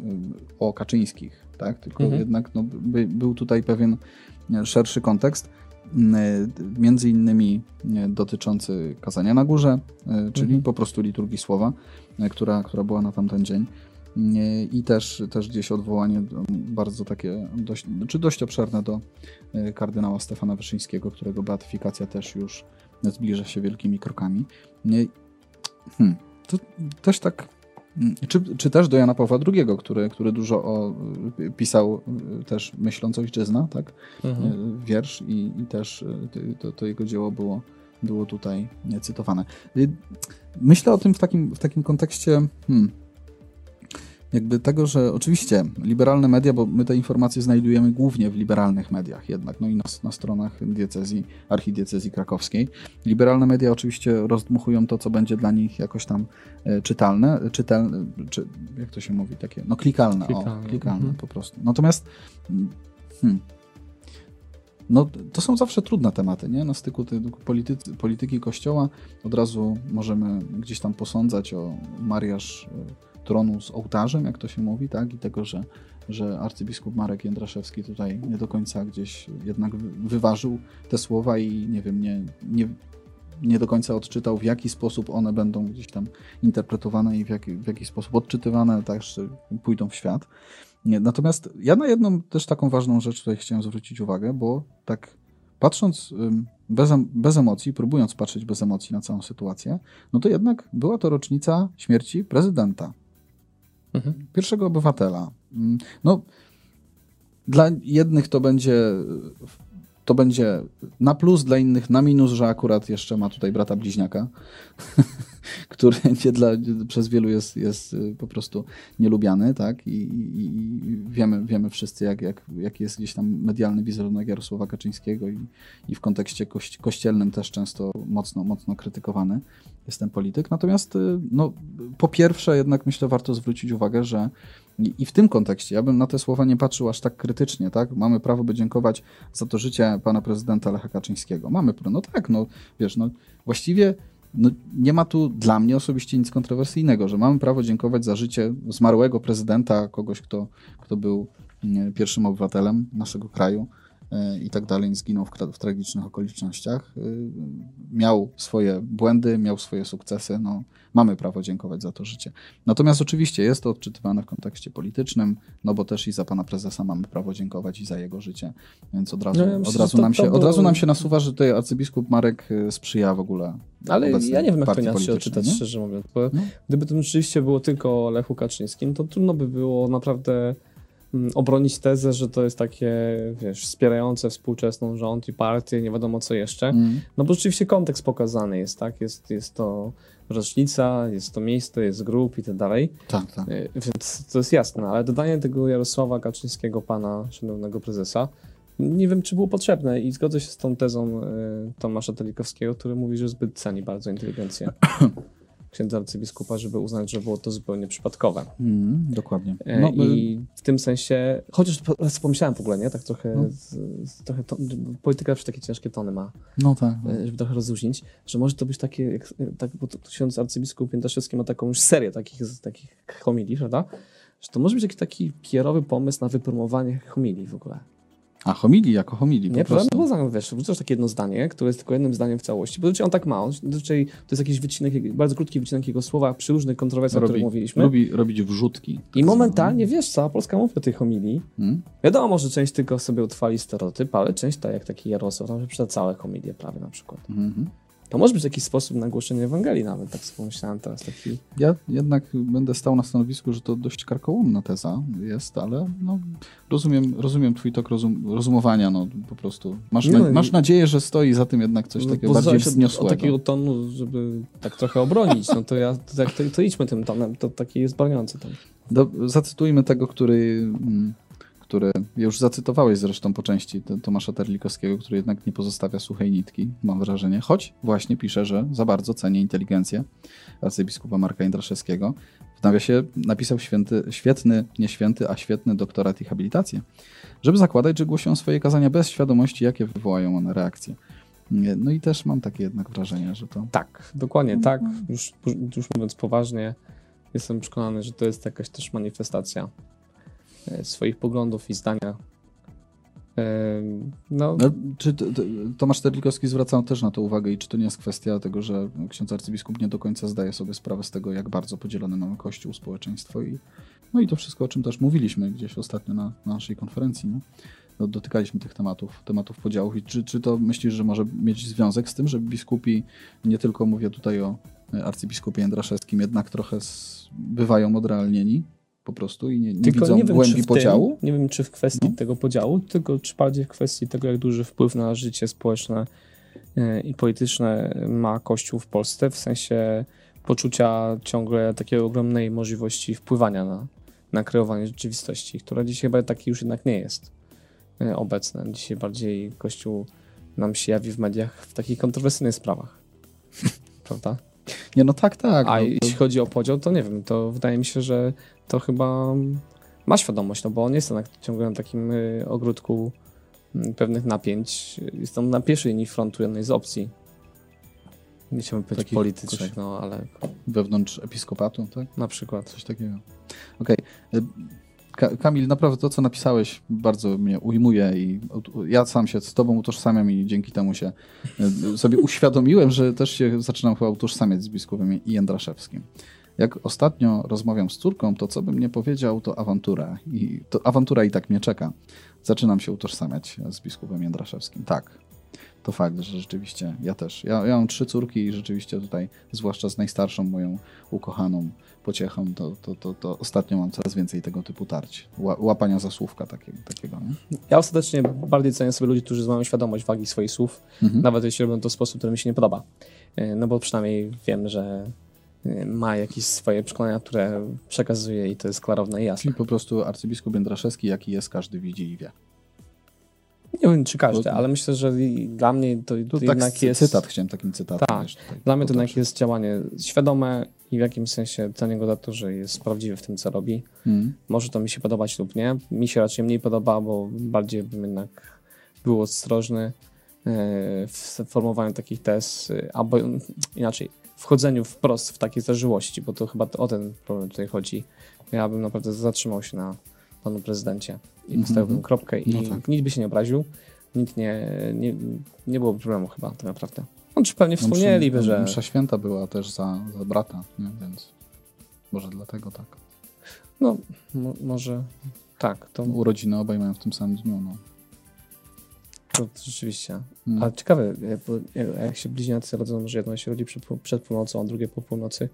o Kaczyńskich, tak? tylko Mhm. jednak no, by, był tutaj pewien e, szerszy kontekst, e, między innymi e, dotyczący kazania na górze, e, czyli Mhm. po prostu liturgii słowa, która, która była na tamten dzień. I też, też gdzieś odwołanie bardzo takie, dość, czy dość obszerne do kardynała Stefana Wyszyńskiego, którego beatyfikacja też już zbliża się wielkimi krokami. Hmm. To też tak. Czy, czy też do Jana Pawła II, który, który dużo o, pisał też myśląc ojczyzna, tak? Mhm. y, wiersz i, i też ty- to, to jego dzieło było, było tutaj cytowane. Y, Myślę o tym w takim, w takim kontekście hmm, jakby tego, że oczywiście liberalne media, bo my te informacje znajdujemy głównie w liberalnych mediach jednak, no i na, na stronach diecezji, archidiecezji krakowskiej. Liberalne media oczywiście rozdmuchują to, co będzie dla nich jakoś tam e, czytalne, czytelne, czy jak to się mówi, takie, no klikalne, Klikalne, o, klikalne mhm. po prostu. Natomiast mm, hmm, no, to są zawsze trudne tematy, nie? Na styku tej politycy, polityki kościoła od razu możemy gdzieś tam posądzać o mariaż e, tronu z ołtarzem, jak to się mówi, tak? I tego, że, że arcybiskup Marek Jędraszewski tutaj nie do końca gdzieś jednak wy- wyważył te słowa i nie wiem, nie, nie, nie do końca odczytał, w jaki sposób one będą gdzieś tam interpretowane i w jaki, w jaki sposób odczytywane, tak, że pójdą w świat. Nie, natomiast ja na jedną też taką ważną rzecz tutaj chciałem zwrócić uwagę, bo tak patrząc bez, bez emocji, próbując patrzeć bez emocji na całą sytuację, no to jednak była to rocznica śmierci prezydenta, Mhm. pierwszego obywatela. Mm, No, dla jednych to będzie to będzie na plus, dla innych na minus, że akurat jeszcze ma tutaj brata bliźniaka, który nie dla, przez wielu jest, jest y, po prostu nielubiany, tak? I, i, i wiemy, wiemy wszyscy, jak, jak, jaki jest gdzieś tam medialny wizerunek Jarosława Kaczyńskiego i, i w kontekście kości, kościelnym też często mocno, mocno krytykowany jest ten polityk. Natomiast y, no, po pierwsze jednak myślę warto zwrócić uwagę, że i w tym kontekście ja bym na te słowa nie patrzył aż tak krytycznie, tak? Mamy prawo by dziękować za to życie pana prezydenta Lecha Kaczyńskiego. Mamy, no tak, no wiesz, no właściwie no, nie ma tu dla mnie osobiście nic kontrowersyjnego, że mamy prawo dziękować za życie zmarłego prezydenta, kogoś, kto, kto był mm, pierwszym obywatelem naszego kraju i tak dalej, zginął w, w tragicznych okolicznościach. Y, Miał swoje błędy, miał swoje sukcesy, no mamy prawo dziękować za to życie. Natomiast oczywiście jest to odczytywane w kontekście politycznym, no bo też i za pana prezesa mamy prawo dziękować i za jego życie, więc od razu, No ja myślę, od razu, nam, się, od razu nam się nasuwa, że tutaj arcybiskup Marek y, sprzyja w ogóle Ale ja nie wiem, jak to inaczej odczytać, nie? szczerze mówiąc. Bo No. Gdyby to rzeczywiście było tylko o Lechu Kaczyńskim, to trudno by było naprawdę obronić tezę, że to jest takie, wiesz, wspierające współczesną rząd i partię, nie wiadomo co jeszcze. Mm. No bo rzeczywiście kontekst pokazany jest, tak? Jest, jest to rocznica, jest to miejsce, jest grup i tak dalej. Tak, tak. Y, Więc to jest jasne, ale dodanie tego Jarosława Kaczyńskiego, pana szanownego prezesa, nie wiem, czy było potrzebne i zgodzę się z tą tezą y, Tomasza Telikowskiego, który mówi, że zbyt ceni bardzo inteligencję księdza arcybiskupa, żeby uznać, że było to zupełnie przypadkowe. Mm, dokładnie. E, No, y, I w tym sensie, chociaż pomyślałem w ogóle, nie? Tak trochę, No. z, trochę to, polityka zawsze takie ciężkie tony ma, no tak. no. e, żeby trochę rozluźnić, że może to być takie, jak, tak, bo to ksiądz arcybiskup Piętaszewski ma taką już serię takich, takich homilii, prawda? Że to może być jakiś taki kierowy pomysł na wypromowanie homilii w ogóle. A homilii jako homilii Nie, po prostu. prawda? No, wiesz, wrzucasz takie jedno zdanie, które jest tylko jednym zdaniem w całości, bo on tak ma. On, to jest jakiś wycinek, bardzo krótki wycinek jego słowa przy różnych kontrowersjach, o których mówiliśmy. lubi robić wrzutki. tak I momentalnie, wiesz, cała Polska mówi o tej homilii. Mm? Wiadomo, że część tylko sobie utrwali stereotyp, ale część, tak jak taki Jarosław, tam przeczyta całe homilie prawie na przykład. Mhm. To może być jakiś sposób na głoszenie Ewangelii nawet, tak sobie pomyślałem teraz. Taki... Ja jednak będę stał na stanowisku, że to dość karkołomna teza jest, ale no, rozumiem, rozumiem twój tok rozum, rozumowania, no po prostu. Masz, na, no, masz nadzieję, że stoi za tym jednak coś takiego bardziej wzniosłego. Od takiego tonu, żeby tak trochę obronić, no to ja, to, to, to idźmy tym tonem, to taki jest broniący ton. Do, zacytujmy tego, który, mm, który już zacytowałeś zresztą po części Tomasza Terlikowskiego, który jednak nie pozostawia suchej nitki, mam wrażenie, choć właśnie pisze, że za bardzo ceni inteligencję arcybiskupa Marka Jędraszewskiego. W nawiasie napisał święty, świetny, nie święty, a świetny doktorat i habilitację, żeby zakładać, że głosi on swoje kazania bez świadomości, jakie wywołają one reakcje. No i też mam takie jednak wrażenie, że to Tak, dokładnie tak. Już, już mówiąc poważnie, jestem przekonany, że to jest jakaś też manifestacja swoich poglądów i zdania. Em, No, No, czy t- t- Tomasz Terlikowski zwracał też na to uwagę i czy to nie jest kwestia tego, że ksiądz arcybiskup nie do końca zdaje sobie sprawę z tego, jak bardzo podzielony mamy Kościół, społeczeństwo i no i to wszystko, o czym też mówiliśmy gdzieś ostatnio na, na naszej konferencji. No. Dotykaliśmy tych tematów, tematów podziałów i czy, czy to myślisz, że może mieć związek z tym, że biskupi, nie tylko mówię tutaj o arcybiskupie Jędraszewskim jednak trochę z, bywają odrealnieni po prostu i nie, nie Tylko widzą nie wiem, głębi podziału? Tym, nie wiem, czy w kwestii No. tego podziału, tylko czy bardziej w kwestii tego, jak duży wpływ na życie społeczne e, i polityczne ma Kościół w Polsce, w sensie poczucia ciągle takiej ogromnej możliwości wpływania na, na kreowanie rzeczywistości, która dzisiaj chyba taki już jednak nie jest e, obecna. Dzisiaj bardziej Kościół nam się jawi w mediach w takich kontrowersyjnych sprawach. Prawda? Nie, no tak, tak. A no, to, jeśli chodzi o podział, to nie wiem, to wydaje mi się, że to chyba ma świadomość, no bo on jest jednak ciągle na takim y, ogródku y, pewnych napięć. Jest tam na pierwszej linii frontu jednej z opcji. Nie chciałbym powiedzieć Takich politycznych, no ale wewnątrz episkopatu, tak? na przykład. Coś takiego. Okej. Y, Ka- Kamil, naprawdę to, co napisałeś, bardzo mnie ujmuje i ja sam się z tobą utożsamiam i dzięki temu się y, sobie uświadomiłem, że też się zaczynam chyba utożsamiać z biskupem Jędraszewskim. Jak ostatnio rozmawiam z córką, to co bym nie powiedział, to awantura. I to awantura i tak mnie czeka. Zaczynam się utożsamiać z biskupem Jędraszewskim. Tak. To fakt, że rzeczywiście ja też. Ja, ja mam trzy córki i rzeczywiście tutaj, zwłaszcza z najstarszą moją ukochaną pociechą, to, to, to, to ostatnio mam coraz więcej tego typu tarć. Ła- Łapania za słówka takiego. takiego nie? Ja ostatecznie bardziej cenię sobie ludzi, którzy mają świadomość wagi swoich słów, Mhm. nawet jeśli robią to w sposób, który mi się nie podoba. Y, No bo przynajmniej wiem, że ma jakieś swoje przekonania, które przekazuje i to jest klarowne i jasne. Czyli po prostu arcybiskup Jędraszewski, jaki jest, każdy widzi i wie. Nie wiem, czy każdy, ale myślę, że dla mnie to, To to tak jednak cy- jest... cytat, chciałem takim cytatem. Tak. Dla mnie to jednak jest działanie świadome i w jakimś sensie cenię go za to, że jest prawdziwy w tym, co robi. Mhm. Może to mi się podobać lub nie. Mi się raczej mniej podoba, bo bardziej bym jednak był ostrożny e, w formowaniu takich tez, e, albo inaczej, wchodzeniu wprost w takie zażyłości, bo to chyba o ten problem tutaj chodzi. Ja bym naprawdę zatrzymał się na panu prezydencie i Mhm. postawiłbym kropkę i No tak. nikt by się nie obraził, nikt nie, nie, nie byłoby problemu chyba tak naprawdę. On czy pewnie No, wspomnieliby, że... Msza święta była też za, za brata, nie? więc może dlatego tak. No, mo- może tak, to, Urodziny obaj mają w tym samym dniu. No. To rzeczywiście. Mm. Ale ciekawe, jak, bo jak- jak się bliźniacy rodzą, że jedno się rodzi przed, pół- przed północą, a drugie po północy,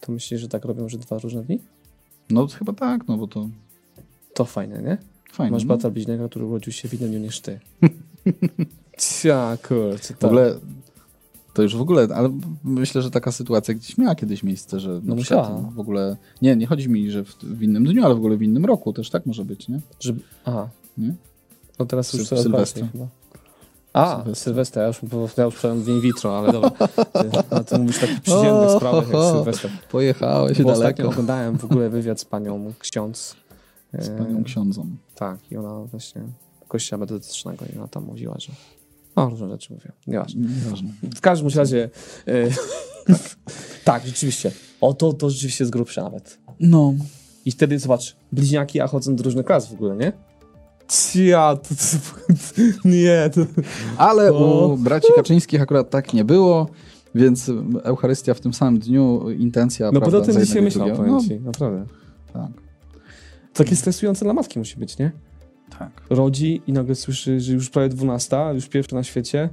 to myślisz, że tak robią, że dwa różne dni? no chyba tak, no bo to To fajne, nie? fajnie. Masz no. brata bliźniaka, który urodził się w innym dniu niż ty. Cia, kurczę, W to... ogóle to już w ogóle, ale myślę, że taka sytuacja gdzieś miała kiedyś miejsce, że No musiała. w ogóle, nie, nie chodzi mi, że w, w innym dniu, ale w ogóle w innym roku też tak może być, nie? Że... Aha. Nie? No teraz już Syl- coraz Sylwestra. bardziej chyba. A, Sylwestra. Sylwestra, ja już, ja już przynajmniej w in vitro, ale dobra. A ty mówisz takich przyziemnych O, sprawach jak o, Sylwester. Pojechałeś Bo ostatnio daleko oglądałem w ogóle wywiad z panią ksiądz. z e, panią ksiądzą. Tak, i ona właśnie kościoła metodycznego i ona tam mówiła, że no, różne rzeczy mówią, nieważne. Nieważne. W każdym razie e, tak, rzeczywiście. O, to, to rzeczywiście jest grubsze nawet. No, I wtedy, zobacz, bliźniaki, a chodzą do różnych klas w ogóle, nie? Ja, to, nie, to... ale O. u braci Kaczyńskich akurat tak nie było, więc Eucharystia w tym samym dniu, intencja, No prawda, to ten za dzisiaj jednego i myślał, drugiego. powiem ci, naprawdę. No, tak, Takie stresujące dla matki musi być, nie? tak. Rodzi i nagle słyszy, że już prawie 12, już pierwsza na świecie.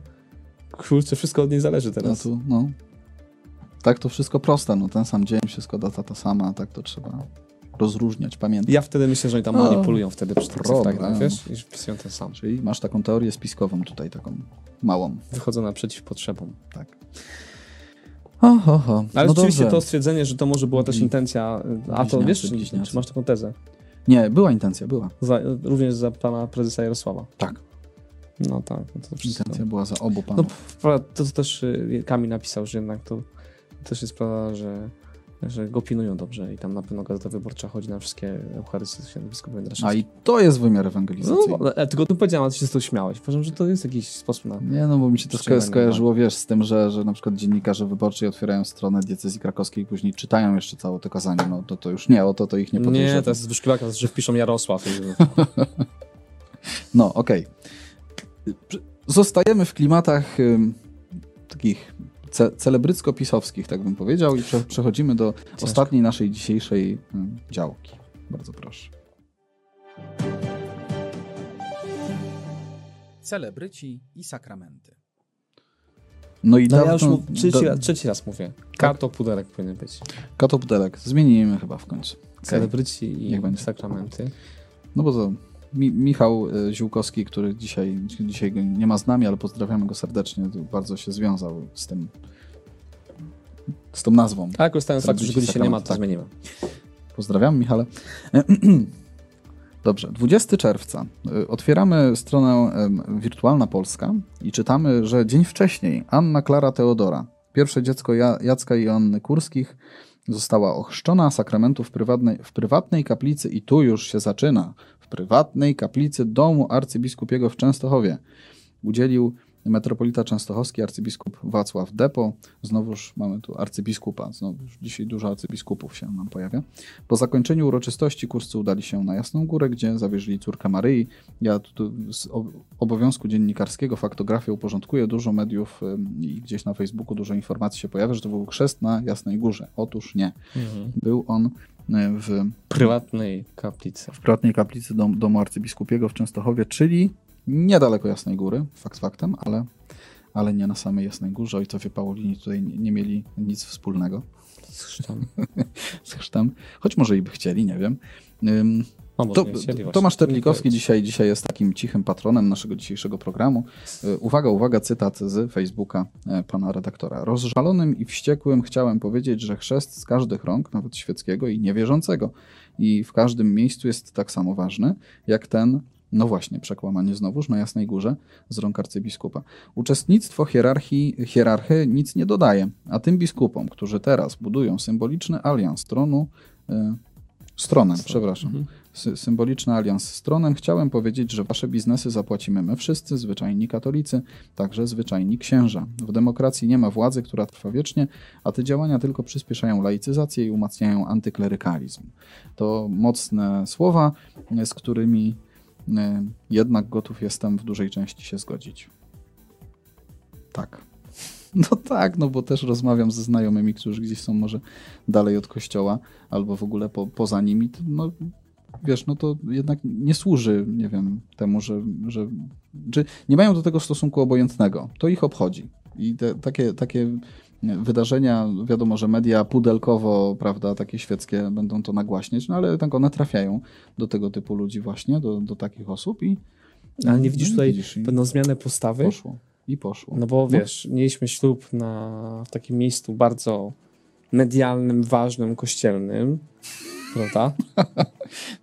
Kurczę, wszystko od niej zależy No, teraz. tu, no. Tak to wszystko proste, no ten sam dzień, wszystko data ta sama, tak to trzeba rozróżniać, pamiętać. Ja wtedy myślę, że oni tam O, manipulują wtedy przy tych cyfrach, wiesz? I wpisują ten sam. Czyli masz taką teorię spiskową tutaj, taką małą, Wychodzą naprzeciw potrzebom. tak. Oho, ho. Ale no rzeczywiście dobrze. to stwierdzenie, że to może była też Bli- intencja, a to wiesz, czy, czy masz taką tezę? Nie, była intencja, była. Za, również za pana prezesa Jarosława. Tak. No tak, no to wszystko. Intencja była za obu No panów. prawda, to co też y, Kamil napisał, że jednak to też jest prawda, że, że go pilnują dobrze i tam na pewno Gazeta Wyborcza chodzi na wszystkie Eucharystie Świętego Biskupa A i to jest wymiar ewangelizacji. No, ale tylko tu powiedziałem, a ty się z śmiałeś. Uważam, że to jest jakiś sposób na... Nie, no bo mi się to sko- skojarzyło, wiesz, z tym, że, że na przykład dziennikarze wyborczy otwierają stronę diecezji krakowskiej i później czytają jeszcze całe to kazanie. No to, to już nie, o to to ich nie Nie, podejrzewa. to jest wyszukiwarka, że wpiszą Jarosław. I... No, okej. Przy- Zostajemy w klimatach ym, takich ce celebrycko-pisowskich, tak bym powiedział, i prze przechodzimy do ostatniej naszej dzisiejszej ym, działki. Bardzo proszę. Celebryci i sakramenty. No i No ja dawno, już mu, trzeci, da- raz, trzeci raz mówię. Kato pudelek powinien być. Kato Pudelek. Zmienimy chyba w końcu. Celebryci Niech i będzie. sakramenty. No bo to Mi Michał y, Ziółkowski, który dzisiaj, dzisiaj nie ma z nami, ale pozdrawiamy go serdecznie, bardzo się związał z tym, z tą nazwą. A korzystając z faktu, że go dzisiaj nie ma, to Tak. zmienimy. Pozdrawiam, Michale. Dobrze, 20 czerwca. Y, Otwieramy stronę Wirtualna Polska i czytamy, że dzień wcześniej Anna Klara Teodora, pierwsze dziecko Ja- Jacka i Joanny Kurskich, została ochrzczona sakramentu w prywatnej, w prywatnej kaplicy i tu już się zaczyna. W prywatnej kaplicy domu arcybiskupiego w Częstochowie. Udzielił metropolita częstochowski, arcybiskup Wacław Depo. Znowuż mamy tu arcybiskupa, znowuż dzisiaj dużo arcybiskupów się nam pojawia. Po zakończeniu uroczystości kurscy udali się na Jasną Górę, gdzie zawierzyli córkę Maryi. Ja tu, z ob- obowiązku dziennikarskiego faktografię uporządkuję, dużo mediów i gdzieś na Facebooku dużo informacji się pojawia, że to był chrzest na Jasnej Górze. Otóż nie. Był on w Prywatnej kaplicy. w prywatnej kaplicy dom, domu arcybiskupiego w Częstochowie, czyli niedaleko Jasnej Góry, fakt faktem, ale, ale nie na samej Jasnej Górze. Ojcowie Paulini tutaj nie, nie mieli nic wspólnego Z chrztem. z chrztem, choć może i by chcieli, nie wiem. Ym, No, to. Tomasz Terlikowski dzisiaj, dzisiaj jest takim cichym patronem naszego dzisiejszego programu. Y, Uwaga, uwaga, cytat z Facebooka e, pana redaktora. Rozżalonym i wściekłym chciałem powiedzieć, że chrzest z każdych rąk, nawet świeckiego i niewierzącego, i w każdym miejscu jest tak samo ważny, jak ten, no właśnie, przekłamanie znowuż na Jasnej Górze z rąk arcybiskupa. Uczestnictwo hierarchii, hierarchy nic nie dodaje, a tym biskupom, którzy teraz budują symboliczny alians tronu, y, stronem, przepraszam, Mhm. Sy- symboliczny alians z tronem, chciałem powiedzieć, że wasze biznesy zapłacimy my wszyscy, zwyczajni katolicy, także zwyczajni księża. W demokracji nie ma władzy, która trwa wiecznie, a te działania tylko przyspieszają laicyzację i umacniają antyklerykalizm. To mocne słowa, z którymi e, jednak gotów jestem w dużej części się zgodzić. Tak. No tak, no bo też rozmawiam ze znajomymi, którzy gdzieś są może dalej od kościoła, albo w ogóle po, poza nimi. No, wiesz, no to jednak nie służy, nie wiem, temu, że, że czy nie mają do tego stosunku obojętnego. To ich obchodzi. I te, takie, takie wydarzenia, wiadomo, że media pudelkowo, prawda, takie świeckie będą to nagłaśniać, no ale tak one trafiają do tego typu ludzi właśnie, do, do takich osób i Ale nie widzisz no tutaj widzisz, pewną zmianę postawy? poszło. I poszło. No bo wiesz, mieliśmy ślub na, w takim miejscu bardzo medialnym, ważnym, kościelnym, prawda?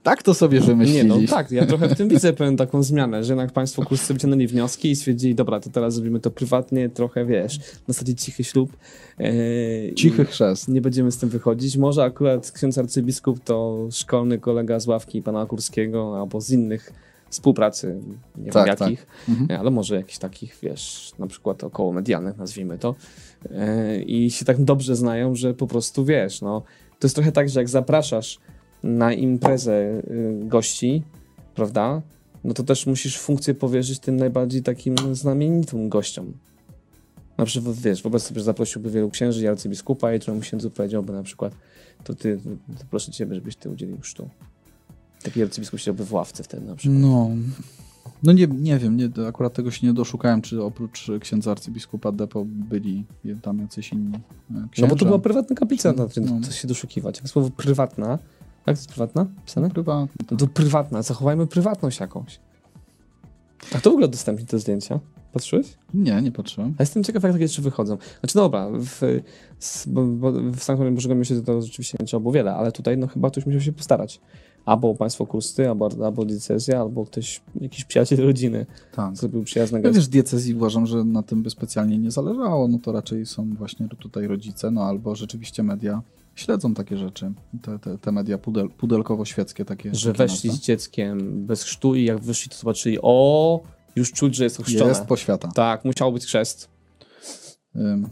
Tak to sobie Nie wymyślili. no, tak, ja trochę w tym widzę pewną taką zmianę, że jednak państwo kurscy wyciągnęli wnioski i stwierdzili, dobra, to teraz zrobimy to prywatnie, trochę, wiesz, na zasadzie cichy ślub. e, i Cichy chrzest. Nie będziemy z tym wychodzić. Może akurat ksiądz arcybiskup to szkolny kolega z ławki pana Kurskiego albo z innych współpracy, nie Tak, wiem tak. jakich, Mhm. ale może jakichś takich, wiesz, na przykład około medialnych, nazwijmy to, e, i się tak dobrze znają, że po prostu wiesz, no, to jest trochę tak, że jak zapraszasz na imprezę y, gości, prawda, no to też musisz funkcję powierzyć tym najbardziej takim znamienitym gościom. Na przykład, wiesz, wobec sobie zaprosiłby wielu księży i arcybiskupa i któremu księdzu powiedziałby na przykład, to ty, to proszę ciebie, żebyś ty udzielił chrztu. Taki arcybiskup siedziałby w ławce wtedy na przykład. No, no nie, nie wiem, nie, akurat tego się nie doszukałem, czy oprócz księdza arcybiskupa Depo byli tam jacyś inni e, księża. No bo to była prywatna kaplica, No, no, no. co się doszukiwać. Jak słowo prywatna, jak to jest prywatna pisane? Prywatny. No to prywatna, zachowajmy prywatność jakąś. A kto w ogóle udostępni te zdjęcia? Patrzyłeś? Nie, nie patrzyłem. A jestem ciekaw, jak takie jeszcze wychodzą. Znaczy, dobra, w, bo w Sanktorium Bożego Mieście to rzeczywiście nie trzeba było wiele, ale tutaj no chyba ktoś musiał się postarać. Albo państwo kursty, albo, albo diecezja, albo ktoś, jakiś przyjaciel rodziny Tak. zrobił przyjazne Ja gesty. wiesz, diecezji uważam, że na tym by specjalnie nie zależało, no to raczej są właśnie tutaj rodzice, no albo rzeczywiście media śledzą takie rzeczy, te, te, te media pudel, pudelkowo-świeckie takie. Że takie weszli z nazwę. dzieckiem bez chrztu i jak wyszli, to zobaczyli, o, już czuć, że jest ochrzczone. Jest poświata. Tak, musiał być chrzest. Ym.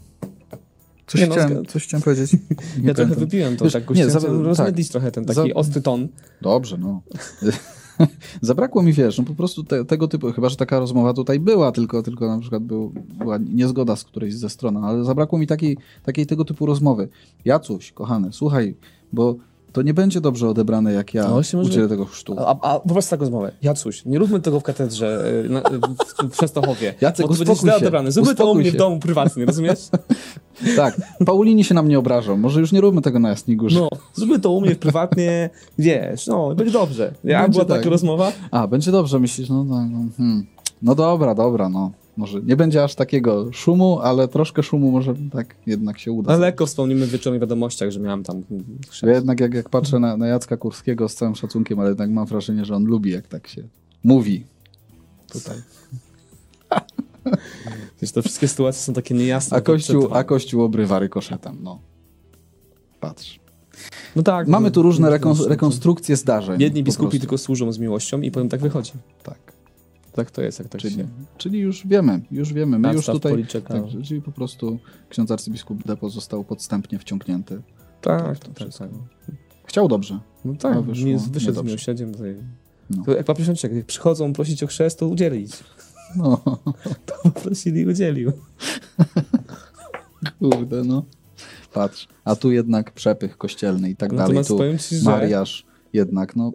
Coś, Nie no, chciałem, coś chciałem powiedzieć. Nie ja trochę wypiłem to, Wiesz, tak nie, rozmydlić trochę ten taki Za- ostry ton. Dobrze, no. Zabrakło mi, wiesz, no po prostu te, tego typu, chyba, że taka rozmowa tutaj była, tylko, tylko na przykład był, była niezgoda z którejś ze stron, ale zabrakło mi takiej, takiej tego typu rozmowy. Jacuś, kochany, słuchaj, bo to nie będzie dobrze odebrane, jak ja No udzielę tego chrztu. A, a wyobraź taką rozmowę. Jacuś, nie róbmy tego w katedrze y, na, w, w Częstochowie. Jacek, bo to będzie źle odebrane. Zróbmy to u mnie w domu prywatnie, rozumiesz? Tak, Paulini się nam nie obrażą. Może już nie róbmy tego na Jasnej Górze. No, zróbmy to u mnie prywatnie, wiesz, no, będzie dobrze. Ja Będzie była tak. taka rozmowa, A, będzie dobrze, myślisz, no tak. No, hmm. no dobra, dobra, no. Może nie będzie aż takiego szumu, ale troszkę szumu może tak jednak się uda. ale lekko wspomnimy w wieczornych wiadomościach, że miałem tam. Ja jednak jak, jak patrzę na, na Jacka Kurskiego z całym szacunkiem, ale jednak mam wrażenie, że on lubi, jak tak się mówi tutaj. Wiesz, te wszystkie sytuacje są takie niejasne. A kościół, a kościół obrywa rykoszetem, no. Patrz. No tak. Mamy tu różne no, rekon- no, rekonstrukcje zdarzeń. Jedni biskupi tylko służą z miłością i potem tak wychodzi. Tak. Tak to jest, jak tak Czyli, się... czyli już wiemy, już wiemy. My już tutaj. Tak, czyli po prostu ksiądz arcybiskup Depo został podstępnie wciągnięty. Tak, to tak, tak. Chciał dobrze. No tak, A wyszło nie, wyszedł z miłosierdziem. Tutaj. No. To jak papież Franciszek, jak przychodzą prosić o chrzest, to udzielić. No, To prosili i udzielił. kurde, no. Patrz. A tu jednak przepych kościelny i tak dalej. Natomiast Tu powiem ci, że... Mariasz jednak, no.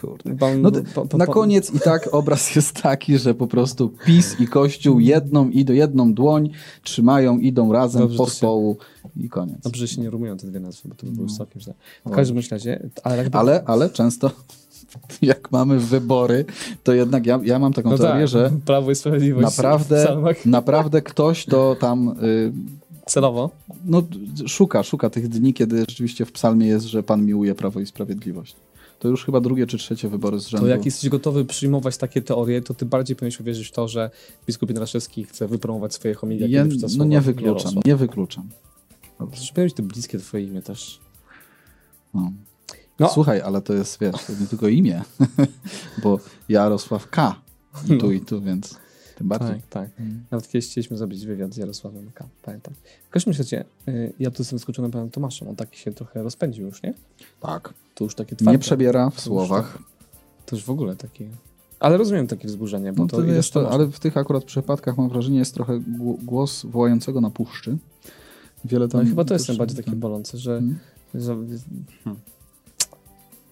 Kurde. Pan, No, Na koniec i tak obraz jest taki, że po prostu PiS i Kościół jedną i do jedną dłoń trzymają, idą razem Dobrze, po społu i koniec. Dobrze, że się nie rumują te dwie nazwy, bo to by było No. całkiem źle. W każdym razie, ale jakby... Ale, ale często jak mamy wybory, to jednak ja, ja mam taką no teorię, tak, że Prawo i Sprawiedliwość naprawdę, naprawdę ktoś to tam y, Celowo. no, szuka, szuka tych dni, kiedy rzeczywiście w psalmie jest, że Pan miłuje Prawo i Sprawiedliwość. To już chyba drugie czy trzecie wybory z rzędu. To jak jesteś gotowy przyjmować takie teorie, to ty bardziej powinieneś uwierzyć w to, że biskup Jędraszewski chce wypromować swoje homilie. ja, no nie wykluczam, nie wykluczam. Przecież powinno być to bliskie twoje imię też. No. No. Słuchaj, ale to jest, wiesz, to nie tylko imię, bo Jarosław K. I tu, i tu, więc tym bardziej. Tak, tak. Mm. Nawet kiedyś chcieliśmy zrobić wywiad z Jarosławem K. Pamiętam. W każdym razie, y, ja tu jestem zaskoczony panem Tomaszem. On taki się trochę rozpędził już, nie? Tak. To już takie twarde. Nie przebiera w słowach. To już w ogóle takie... Ale rozumiem takie wzburzenie, bo No to, to jest to, ale w tych akurat przypadkach mam wrażenie, jest trochę gł- głos wołającego na puszczy. Wiele tam No i chyba to jest najbardziej takie bolące, że, Mm. że, hmm.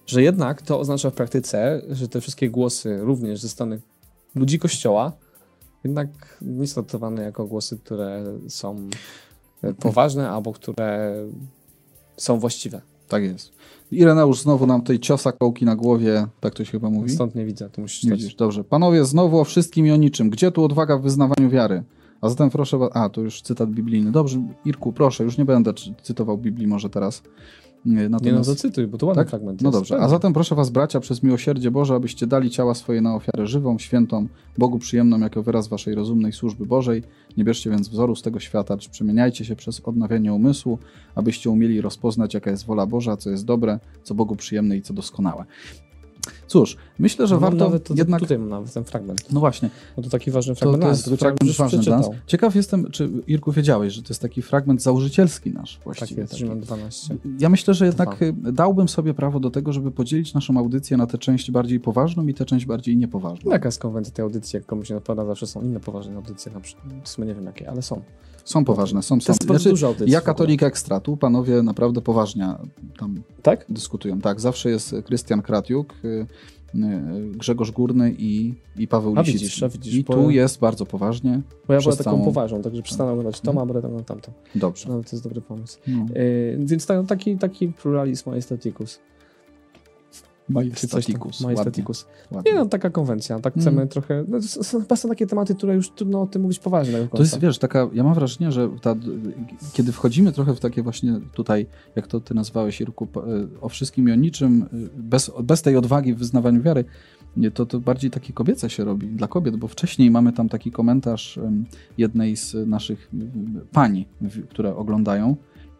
że jednak to oznacza w praktyce, że te wszystkie głosy, również ze strony ludzi Kościoła, jednak traktowane jako głosy, które są poważne albo które są właściwe. Tak jest. Ireneusz znowu nam tutaj ciosa kołki na głowie, tak to się chyba mówi. Stąd nie widzę, to musisz Nie widzisz, dobrze. Panowie, znowu o wszystkim i o niczym. Gdzie tu odwaga w wyznawaniu wiary? A zatem proszę. A, to już cytat biblijny. Dobrze, Irku, proszę, już nie będę cytował Biblii może teraz. Nie, Nie no, Natomiast... zacytuj, bo to ładny Tak? fragment No dobrze, a Pewnie. zatem proszę was, bracia, przez miłosierdzie Boże, abyście dali ciała swoje na ofiarę żywą, świętą, Bogu przyjemną jako wyraz waszej rozumnej służby Bożej. Nie bierzcie więc wzoru z tego świata, lecz przemieniajcie się przez odnawianie umysłu, abyście umieli rozpoznać, jaka jest wola Boża, co jest dobre, co Bogu przyjemne i co doskonałe. Cóż, myślę, że No warto nawet, to, jednak... Tutaj mam nawet ten fragment. No właśnie, No to taki ważny to, fragment, to ale jest fragment ważny dla nas. Ciekaw jestem, czy Irku wiedziałeś, że to jest taki fragment założycielski nasz Tak właściwie. jest, taki. Rzymian 12. Ja myślę, że jednak Dwa. y, dałbym sobie prawo do tego, żeby podzielić naszą audycję na tę część bardziej poważną i tę część bardziej niepoważną. Jaka jest konwencja tej audycji, jak komuś się napada, zawsze są inne poważne audycje, na przykład. W sumie nie wiem jakie, ale są. Są poważne, są, To są. jest bardzo dużo audycji ja katolik ekstra, tu panowie naprawdę poważnie tam Tak? dyskutują. Tak, zawsze jest Krystian Kratiuk, y, y, Grzegorz Górny i, i Paweł A Lisicki. widzisz, a widzisz, I bo- tu jest bardzo poważnie. Bo ja byłem taką całą- poważną, także przestanę oglądać to, będę oglądał tamto. Dobrze. No, to jest dobry pomysł. No. Yy, więc tak, taki, taki pluralizm majestaticus. Majestaticus. Majestaticus. Nie no, taka konwencja. Tak chcemy Mm. trochę... No, są, chyba są takie tematy, które już trudno o tym mówić poważnie. tak To jest, wiesz, taka, ja mam wrażenie, że ta, kiedy wchodzimy trochę w takie właśnie tutaj, jak to ty nazwałeś, Irku, y, o wszystkim i o niczym, y, bez, bez tej odwagi w wyznawaniu wiary, nie, to, to bardziej takie kobiece się robi, dla kobiet, bo wcześniej mamy tam taki komentarz jednej z naszych pań, w- które oglądają.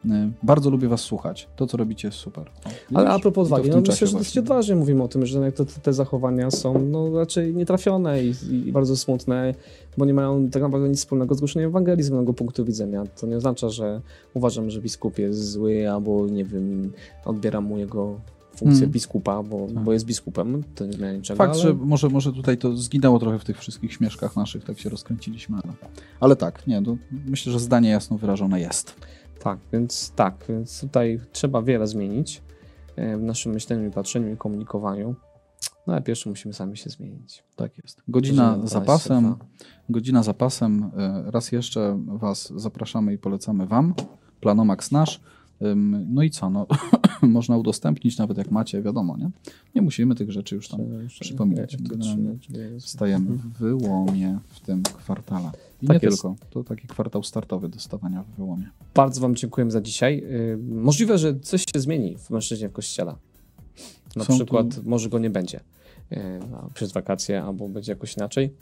Y, Bardzo lubię was słuchać. To, co robicie, jest super. O, Ale a propos odwagi, no myślę, że dosyć odważnie mówimy o tym, że to, te zachowania są no, raczej nietrafione i, i bardzo smutne, bo nie mają tak naprawdę nic wspólnego z głoszeniem Ewangelii z mojego punktu widzenia. To nie oznacza, że uważam, że biskup jest zły albo, nie wiem, odbieram mu jego funkcję Mm. biskupa, bo, Tak. bo jest biskupem, to nie zmienia niczego, Fakt, ale... że może, może tutaj to zginęło trochę w tych wszystkich śmieszkach naszych, tak się rozkręciliśmy, ale, ale tak, nie, no, myślę, że zdanie jasno wyrażone jest. Tak, więc tak, więc tutaj trzeba wiele zmienić e, w naszym myśleniu i patrzeniu i komunikowaniu. No ale pierwszy musimy sami się zmienić. Tak jest. Godzina Godzina zapasem. 22. Godzina zapasem. E, Raz jeszcze Was zapraszamy i polecamy Wam. Planomax nasz. No i co? No, można udostępnić, nawet jak macie, wiadomo, nie? Nie musimy tych rzeczy już tam przypominać. Nie, to Generalnie Wstajemy w wyłomie w tym kwartale. I Tak nie jest. tylko. To taki kwartał startowy dostawania w wyłomie. Bardzo Wam dziękujemy za dzisiaj. Y, Możliwe, że coś się zmieni w mężczyźnie w kościele. Na Są przykład tu- może go nie będzie y, przez wakacje, albo będzie jakoś inaczej.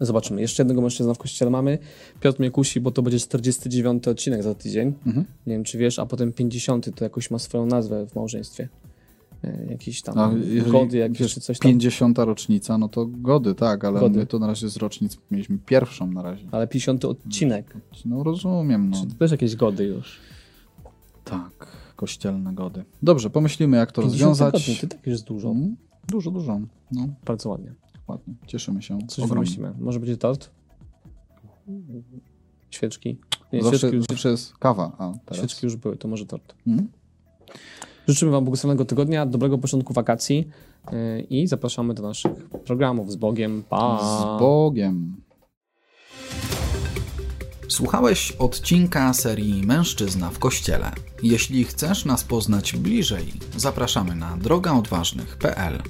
Zobaczymy. Jeszcze jednego mężczyzna w kościele mamy. Piotr mnie kusi, bo to będzie 49 odcinek za tydzień. Mhm. Nie wiem, czy wiesz, a potem 50 to jakoś ma swoją nazwę w małżeństwie. Y, Jakiś tam A gody jakieś wiesz, coś tam. 50. rocznica, no to gody, tak, ale Gody. my to na razie z rocznic mieliśmy pierwszą na razie. Ale 50 odcinek. No rozumiem, no. Czy to też jakieś gody już? Tak, kościelne gody. Dobrze, pomyślimy jak to 50 rozwiązać. tygodni, to tak już dużo. Mm, Dużo, dużo. No, Bardzo ładnie. Ładnie. Cieszymy się. Coś ogromnie. wymyślimy. Może będzie tort? Świeczki? Nie, Zawsze, świeczki, już, zawsze jest kawa, a teraz... świeczki już były, to może tort. Mm? Życzymy Wam błogosławionego tygodnia, dobrego początku wakacji yy, i zapraszamy do naszych programów. Z Bogiem, pa! Z Bogiem. Słuchałeś odcinka serii Mężczyzna w Kościele. Jeśli chcesz nas poznać bliżej, zapraszamy na drogaodważnych.pl.